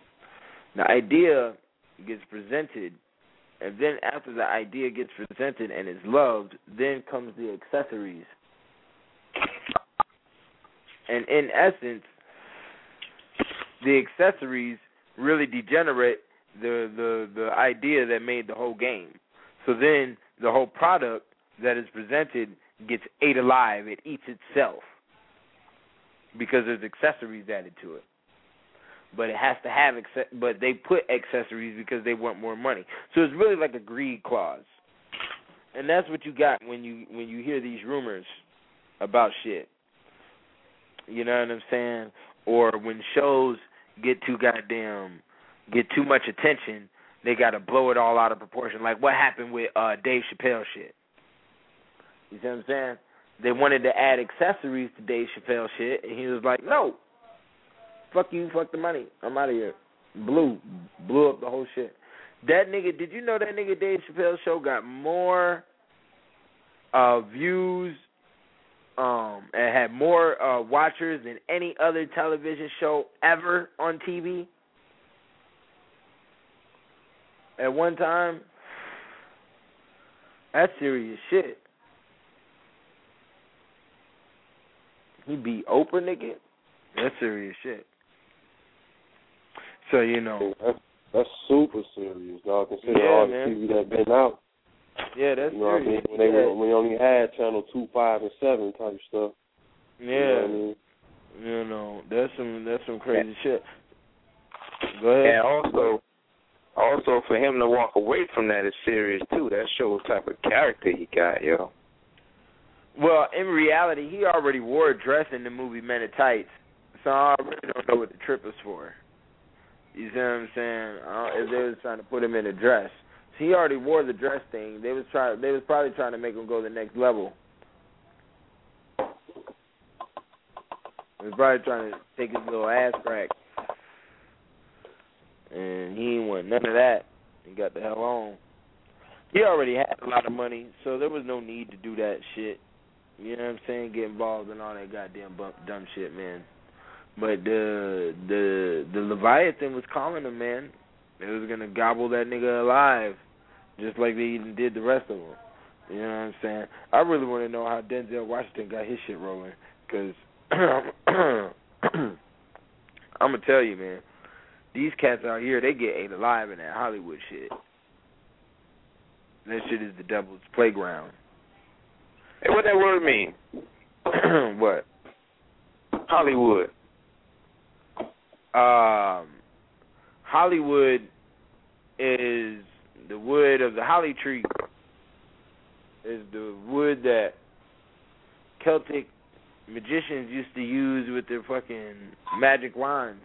The idea gets presented, and then after the idea gets presented and is loved, then comes the accessories. And in essence, the accessories really degenerate the the the idea that made the whole game. So then the whole product that is presented gets ate alive. It eats itself because there's accessories added to it. But it has to have but they put accessories because they want more money. So it's really like a greed clause. And that's what you got when you when you hear these rumors about shit. You know what I'm saying? Or when shows get too goddamn get too much attention, they got to blow it all out of proportion. Like what happened with uh Dave Chappelle shit. You see what I'm saying? They wanted to add accessories to Dave Chappelle shit, and he was like, "No, fuck you, fuck the money, I'm out of here." Blew, blew up the whole shit. That nigga, did you know that nigga Dave Chappelle show got more uh views um and had more uh watchers than any other television show ever on TV? At one time, that's serious shit. He beat Oprah, nigga. That's serious shit. So you know, That's that's super serious, dog. Consider Yeah, all the man. TV that been out. yeah, that's You know what I mean? serious. When they yeah. when they only had channel two, five, and seven type stuff. yeah. You know what I mean? You know, that's some that's some crazy shit. Go ahead. And also, also for him to walk away from that is serious too. That shows type of character he got, yo. Well, in reality, he already wore a dress in the movie Men in Tights, so I really don't know what the trip is for. You see what I'm saying? Don't, if they was trying to put him in a dress, so he already wore the dress thing. They was trying. They was probably trying to make him go the next level. They was probably trying to take his little ass crack, and he ain't want none of that. and got the hell on. He already had a lot of money, so there was no need to do that shit. You know what I'm saying? Get involved in all that goddamn bump, dumb shit, man. But the the the Leviathan was calling him, man. It was gonna gobble that nigga alive, just like they even did the rest of them. You know what I'm saying? I really want to know how Denzel Washington got his shit rolling, cause I'm gonna tell you, man. These cats out here, they get ate alive in that Hollywood shit. That shit is the devil's playground. Hey, what that word mean? what? Hollywood. Um, Hollywood is the wood of the holly tree. Is the wood that Celtic magicians used to use with their fucking magic wands.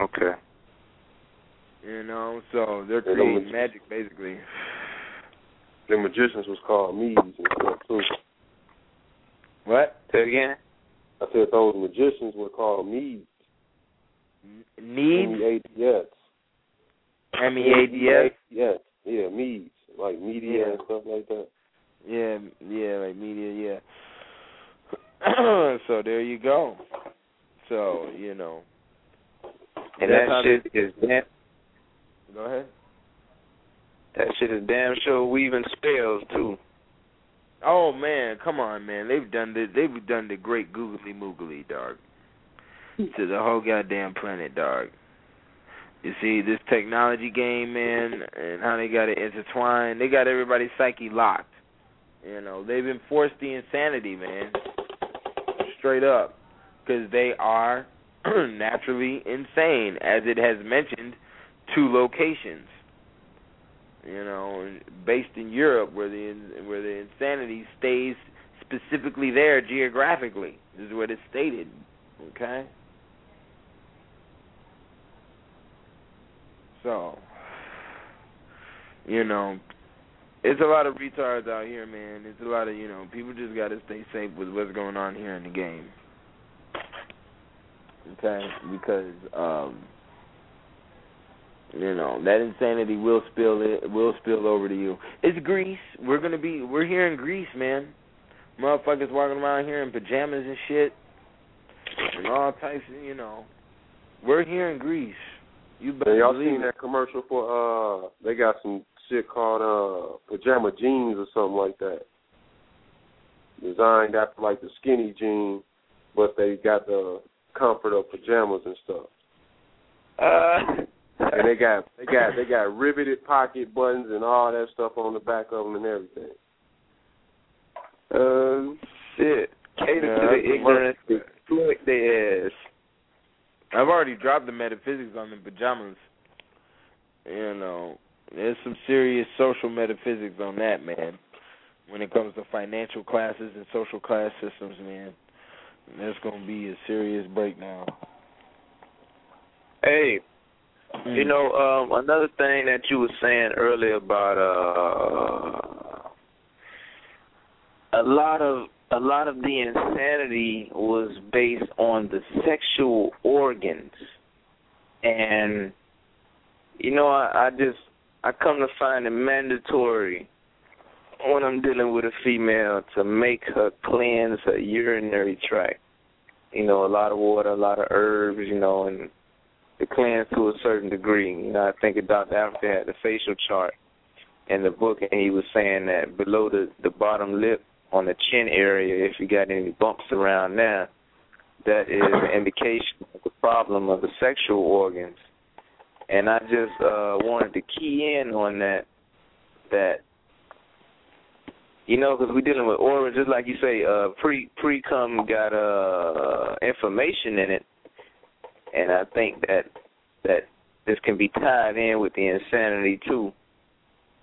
Okay. You know, so they're They creating magi- magic basically. The magicians was called Medes and stuff too. What? Say again. I said those magicians were called Medes. Needs? M-E-A-D-S. M E A D S? Yes. Yeah, Medes. Like media Yeah. and stuff like that. Yeah, yeah, like media, yeah. so there you go. So, you know. And That's that shit is damn. Go ahead. That shit is damn sure weaving spells too. Oh man, come on, man. They've done the they've done the great googly moogly, dog. to the whole goddamn planet, dog. You see this technology game, man, and how they got it intertwined. They got everybody's psyche locked. You know, they've enforced the insanity, man. Straight up, because they are naturally insane, as it has mentioned two locations. You know, based in Europe, where the where the insanity stays specifically there geographically. This is what it's stated. Okay. So, you know, it's a lot of retards out here, man. It's a lot of you know people just got to stay safe with what's going on here in the game. Okay, because um, you know that insanity will spill it will spill over to you. It's Greece. We're gonna be we're here in Greece, man. Motherfuckers walking around here in pajamas and shit, and all types of you know. We're here in Greece. You better y'all believe seen that commercial for uh they got some shit called uh pajama jeans or something like that. Designed after like the skinny jean, but they got the comfort of pajamas and stuff. Uh, And they got they got they got riveted pocket buttons and all that stuff on the back of them and everything. uh, shit. Cater Yeah, to the the ignorant, exploit their ass. I've already dropped the metaphysics on the pajamas. You know, there's some serious social metaphysics on that, man. When it comes to financial classes and social class systems, man, there's gonna be a serious breakdown. Hey, Mm. You know, um, another thing that you were saying earlier about uh, a lot of a lot of the insanity was based on the sexual organs, and you know, I, I just I come to find it mandatory when I'm dealing with a female to make her cleanse her urinary tract. You know, a lot of water, a lot of herbs, you know, and to cleanse to a certain degree. You know, I think Dr. Afrika had the facial chart in the book, and he was saying that below the the bottom lip on the chin area, if you got any bumps around there, that is an indication of the problem of the sexual organs. And I just uh wanted to key in on that that you know, because we're dealing with organs, just like you say, uh, pre pre cum got uh information in it, and I think that that this can be tied in with the insanity too,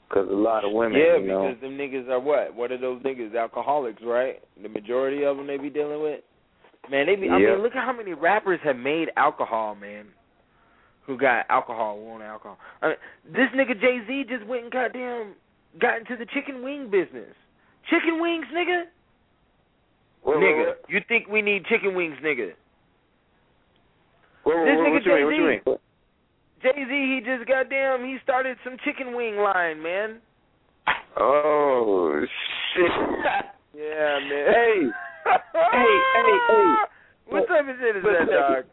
because a lot of women, yeah, you know, because them niggas are what? What are those niggas? Alcoholics, right? The majority of them they be dealing with. Man, they be. I mean, look at how many rappers have made alcohol, man. Who got alcohol, want alcohol? I mean, this nigga Jay Z just went and goddamn got into the chicken wing business. Chicken wings, nigga. What- nigga, what- you think we need chicken wings, nigga? what- what- this nigga? What Jay-Z. mean? Jay Z, he just goddamn, he started some chicken wing line, man. Oh shit! Yeah, man. Hey, hey, hey, hey. What type of shit is Wait that, dog?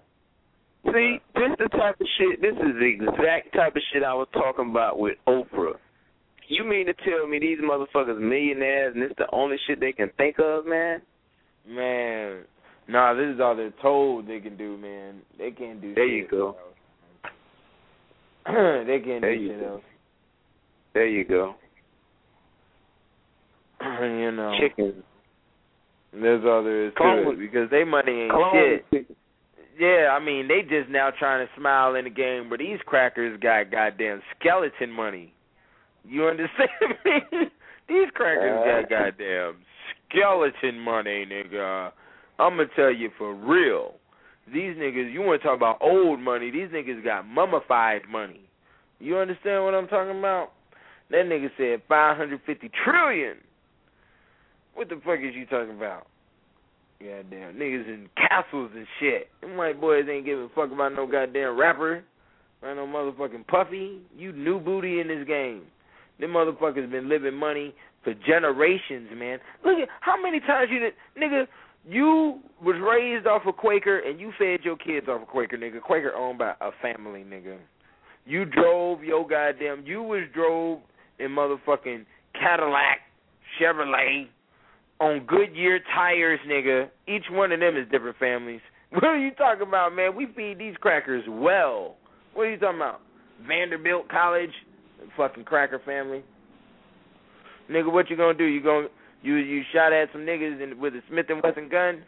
See, this the type of shit. This is the exact type of shit I was talking about with Oprah. You mean to tell me these motherfuckers millionaires and it's the only shit they can think of, man? Man, nah, this is all they're told they can do, man. They can't do There shit you go. they can't There do you shit go. else. There you go. you know, Chicken. that's all there is to it because they money ain't Clone shit. Yeah, I mean, they just now trying to smile in the game, but these crackers got goddamn skeleton money. You understand me? These crackers Uh. got goddamn skeleton money, nigga. I'm gonna tell you for real. These niggas, you want to talk about old money? These niggas got mummified money. You understand what I'm talking about? That nigga said 550 trillion. What the fuck is you talking about? Goddamn niggas in castles and shit. Them white boys ain't giving a fuck about no goddamn rapper. Right no motherfucking puffy. You new booty in this game. Them motherfuckers been living money for generations, man. Look at how many times you did nigga, you was raised off a Quaker and you fed your kids off a Quaker, nigga. Quaker owned by a family, nigga. You drove your goddamn you was drove in motherfucking Cadillac, Chevrolet, on Goodyear tires, nigga. Each one of them is different families. What are you talking about, man? We feed these crackers well. What are you talking about? Vanderbilt College, fucking cracker family. Nigga, what you gonna do? You gonna you you shot at some niggas in, with a Smith and Wesson gun?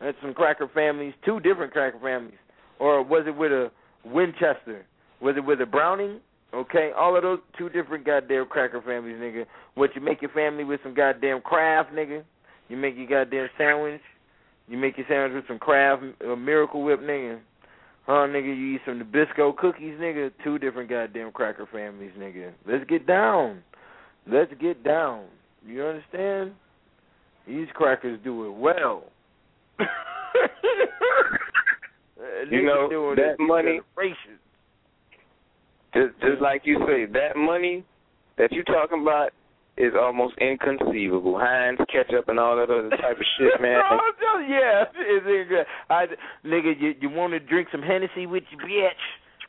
That's some cracker families, two different cracker families. Or was it with a Winchester? Was it with a Browning? Okay, all of those two different goddamn cracker families, nigga. What you make your family with some goddamn Kraft, nigga? You make your goddamn sandwich. You make your sandwich with some Kraft, a Miracle Whip, nigga. Huh, nigga? You eat some Nabisco cookies, nigga. Two different goddamn cracker families, nigga. Let's get down. Let's get down. You understand? These crackers do it well. You know, that money-. Just, just like you say, that money that you talking about is almost inconceivable. Heinz ketchup and all that other type of shit, man. no, I'm telling you, yeah, it's it good. I, nigga, you you want to drink some Hennessy with your bitch?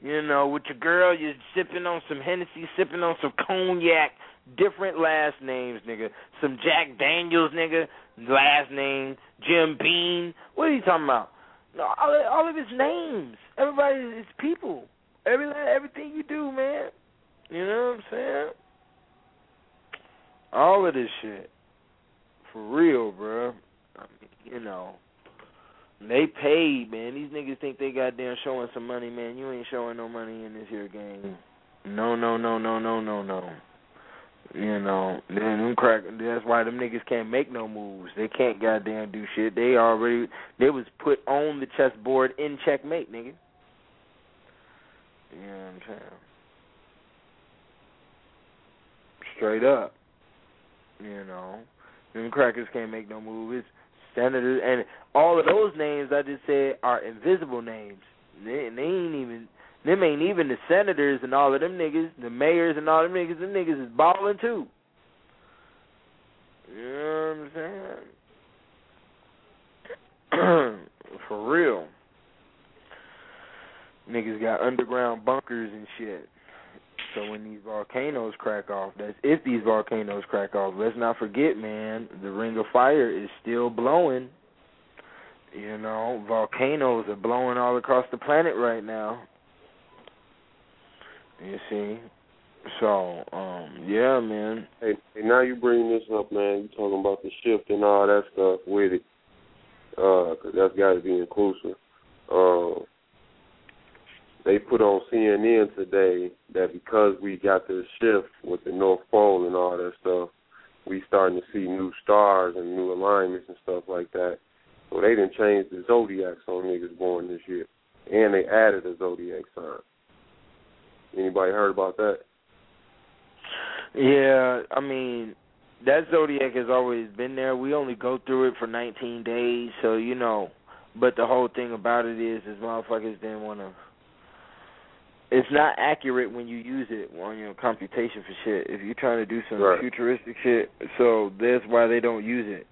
You know, with your girl, you're sipping on some Hennessy, sipping on some cognac. Different last names, nigga. Some Jack Daniels, nigga. Last name Jim Beam. What are you talking about? No, all of, all of his names. Everybody is people. Every everything you do, man. You know what I'm saying? All of this shit. For real, bro. I mean, you know. They paid, man. These niggas think they goddamn showing some money, man. You ain't showing no money in this here game. No, no, no, no, no, no, no. You know, then them crack. That's why them niggas can't make no moves. They can't goddamn do shit. They already they was put on the chessboard in checkmate, nigga. You know what I'm saying? Straight up. You know. Them crackers can't make no moves. Senators and all of those names I just said are invisible names. They, they ain't even them ain't even the senators and all of them niggas, the mayors and all them niggas, them niggas is balling too. You know what I'm saying? For real. Niggas got underground bunkers and shit. So when these volcanoes crack off, that's if these volcanoes crack off. Let's not forget, man, the ring of fire is still blowing. You know, volcanoes are blowing all across the planet right now. You see? So, um, yeah, man. Hey, hey, now you bring this up, man. You talking about the shift and all that stuff with it, uh, cause that's got to be inclusive. Um, they put on CNN today that because we got this shift with the North Pole and all that stuff, we starting to see new stars and new alignments and stuff like that. So they didn't change the zodiacs on niggas born this year, and they added a zodiac sign. Anybody heard about that? Yeah, I mean, that zodiac has always been there. We only go through it for 19 days, so you know. But the whole thing about it is, is motherfuckers didn't want to. It's not accurate when you use it on your computation for shit. If you're trying to do some Right. futuristic shit, so that's why they don't use it.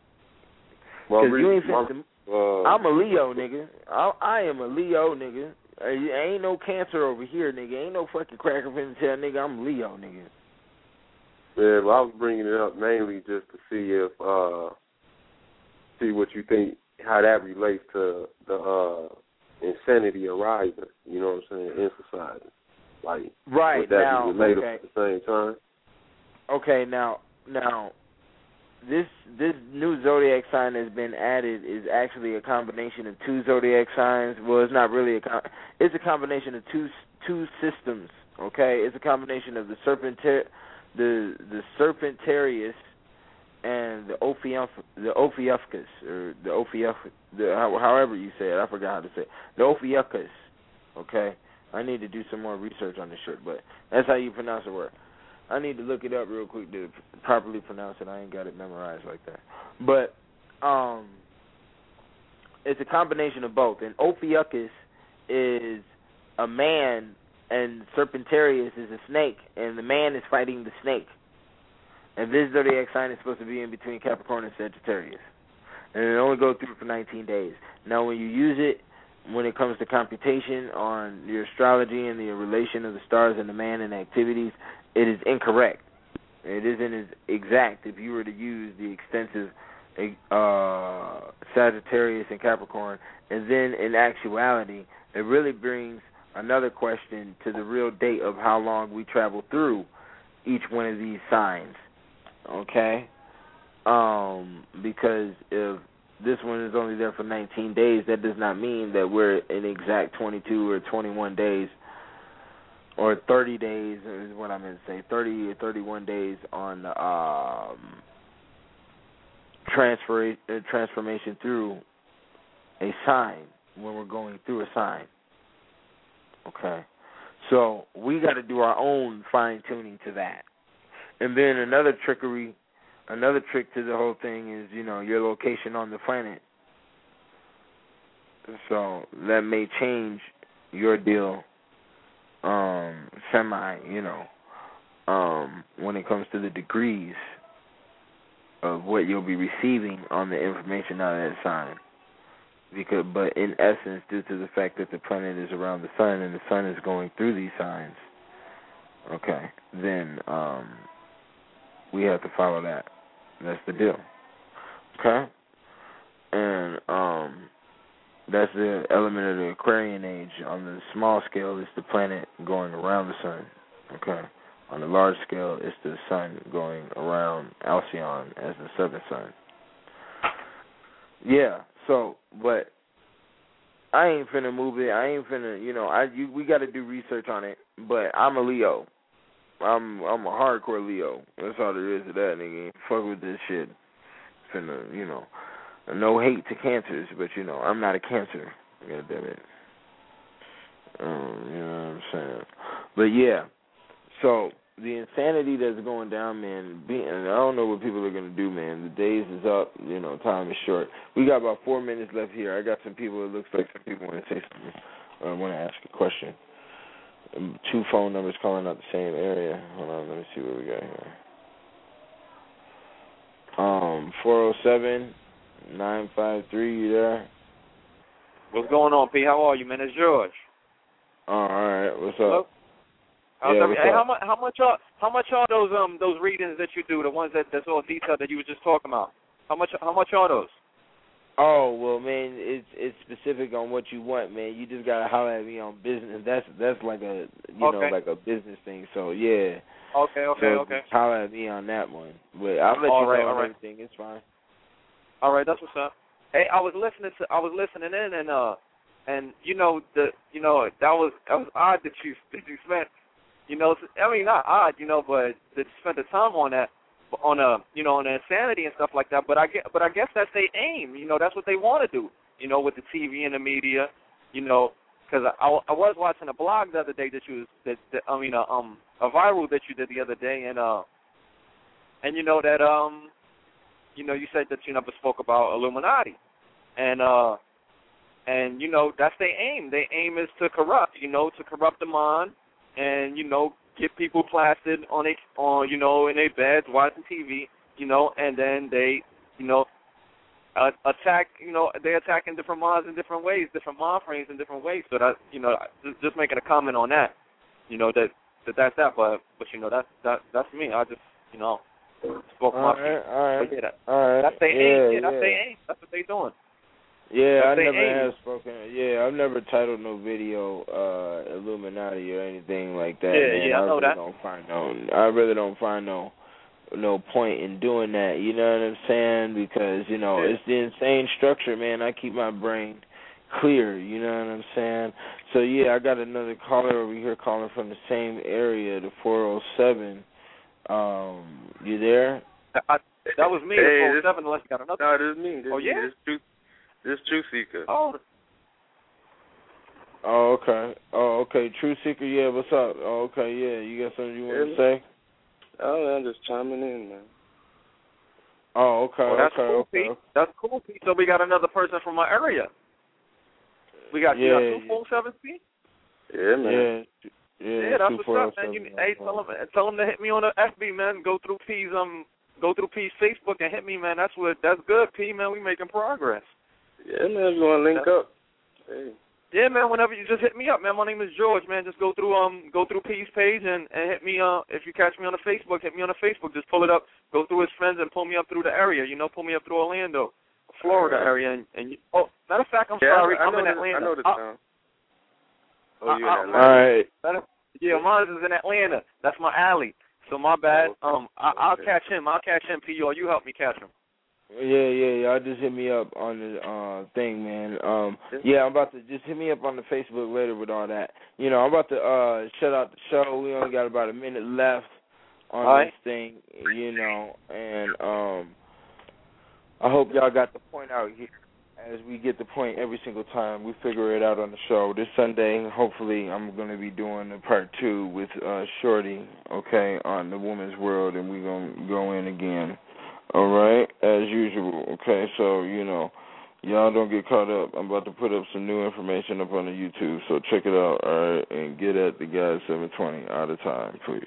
Well, Because you ain't my- uh, I'm a Leo, nigga. I, I am a Leo, nigga. Uh, Ain't no cancer over here, nigga. Ain't no fucking cracker finna tell nigga I'm Leo, nigga. Yeah, well, I was bringing it up mainly just to see if uh see what you think how that relates to the uh insanity arising. You know what I'm saying in society, like Right would that now, be okay. at the same time? Okay, now now this this new zodiac sign that's been added is actually a combination of two zodiac signs. Well, it's not really a com- it's a combination of two two systems. Okay, it's a combination of the serpentar the the Serpentarius and the Ophiumph the Ophiuchus or the Ophiuch the how, however you say it. I forgot how to say it. The Ophiuchus. Okay, I need to do some more research on this shit, but that's how you pronounce the word. I need to look it up real quick to properly pronounce it. I ain't got it memorized like that. But um it's a combination of both. And Ophiuchus is a man and Serpentarius is a snake and the man is fighting the snake. And this zodiac sign is supposed to be in between Capricorn and Sagittarius. And it only goes through for 19 days. Now when you use it when it comes to computation on your astrology and the relation of the stars and the man and activities, it is incorrect. It isn't as exact if you were to use the extensive uh, Sagittarius and Capricorn. And then in actuality, it really brings another question to the real date of how long we travel through each one of these signs. Okay? Um, because if this one is only there for 19 days, that does not mean that we're in exact 22 or 21 days or 30 days is what I meant to say, 30 or 31 days on um, transfer uh, transformation through a sign when we're going through a sign. Okay, so we got to do our own fine tuning to that, and then another trickery, another trick to the whole thing is you know your location on the planet. So that may change your deal um semi, you know, um when it comes to the degrees of what you'll be receiving on the information out of that sign. Because but in essence due to the fact that the planet is around the sun and the sun is going through these signs, okay, then um we have to follow that. That's the deal. Okay? And um that's the element of the Aquarian age. On the small scale, it's the planet going around the sun. Okay. On the large scale, it's the sun going around Alcyon as the southern sun. Yeah. So, but I ain't finna move it. I ain't finna, you know, I you, we got to do research on it. But I'm a Leo. I'm I'm a hardcore Leo. That's all there is to that nigga. Fuck with this shit. Finna, you know. No hate to cancers, but you know, I'm not a cancer. God damn it. Um, you know what I'm saying? But yeah, so the insanity that's going down, man. Being, I don't know what people are gonna do, man. The days is up. You know, time is short. We got about four minutes left here. I got some people. It looks like some people want to say something. I uh, want to ask a question. Two phone numbers calling out the same area. Hold on, let me see what we got here. Um, four zero oh seven nine five three. You there? What's going on, P? How are you, man? It's George. All right. What's up? How's Yeah, what's hey, up? how much? How much are how much are those um those readings that you do? The ones that that's all detailed that you were just talking about. How much? How much are those? Oh well, man, it's it's specific on what you want, man. You just gotta holler at me on business. That's that's like a you know like a business thing. So yeah. Okay, okay, so okay. Holler at me on that one. But I'll let All you right, know right. everything. It's fine. All right, that's what's up. Hey, I was listening to I was listening in and uh and you know the you know that was that was odd that you that you spent you know I mean not odd you know but that you spent the time on that on a you know on insanity and stuff like that but I get but I guess that's their aim you know that's what they want to do you know with the TV and the media you know because I, I was watching a blog the other day that you was that, that I mean a, um a viral that you did the other day and uh and you know that um you know, you said that you never spoke about Illuminati, and uh, and you know that's their aim. Their aim is to corrupt, you know, to corrupt the mind, and you know, get people plastered on a on you know in their beds watching TV, you know, and then they, you know, uh, attack, you know, they attack in different minds in different ways, different mind frames in different ways. So that you know, just, just making a comment on that, you know, that that that's that, but but you know that's that that's me. I just you know spoke All my right, piece. all right. All right. that's their yeah, aim. Yeah, that's yeah. their aim. That's what they doing. Yeah, I never aim. have spoken. Yeah, I've never titled no video uh Illuminati or anything like that. Yeah, man. yeah, I know really that. Don't find no. I really don't find no no point in doing that. You know what I'm saying? Because you know Yeah. it's the insane structure, man. I keep my brain clear. You know what I'm saying? So yeah, I got another caller over here calling from the same area, the 407. Um, you there? I, that was me. Hey, the this- 47 unless you got another. No, this is me. This Oh, is me. yeah? This This truth seeker. Oh, Oh, okay. Oh, okay. True Seeker, yeah, what's up? Oh, okay, yeah. You got something you want to say? Oh, I'm just chiming in, man. Oh, okay, well, that's okay, cool, okay. Pete. That's cool, Pete. So we got another person from our area. We got you Yeah, got two full seven Pete. Yeah, man. Yeah, yeah. Yeah, that's what's up, man. You, seven, hey, tell them, tell them to hit me on the FB, man. Go through P's um, go through P's Facebook and hit me, man. That's what that's good, P, man. We making progress. Yeah, man. If you want to link up, hey. Yeah, man. Whenever you just hit me up, man. My name is George, man. Just go through um, go through P's page and and hit me. Uh, if you catch me on the Facebook, hit me on the Facebook. Just pull it up, go through his friends, and pull me up through the area. You know, pull me up through Orlando, Florida Alright. area. And, and you, oh, matter of fact, I'm yeah, sorry, I, I I'm know in the, Atlanta. I know the Uh, town. Oh, uh, you uh, in Atlanta? right. That- yeah, mine is in Atlanta. That's my alley. So my bad. Um, I, I'll catch him. I'll catch him. P.O. You help me catch him. Yeah, yeah, y'all just hit me up on the uh thing, man. Um yeah, I'm about to just hit me up on the Facebook later with all that. You know, I'm about to uh shut out the show. We only got about a minute left on All right. this thing, you know, and um I hope y'all got the point out here as we get the point every single time we figure it out on the show. This Sunday, hopefully I'm gonna be doing a part two with uh Shorty, okay, on the woman's world and we're gonna go in again. All right, as usual. Okay, so you know, y'all don't get caught up. I'm about to put up some new information up on the YouTube, so check it out. All right, and get at the guy 720 out of time, please.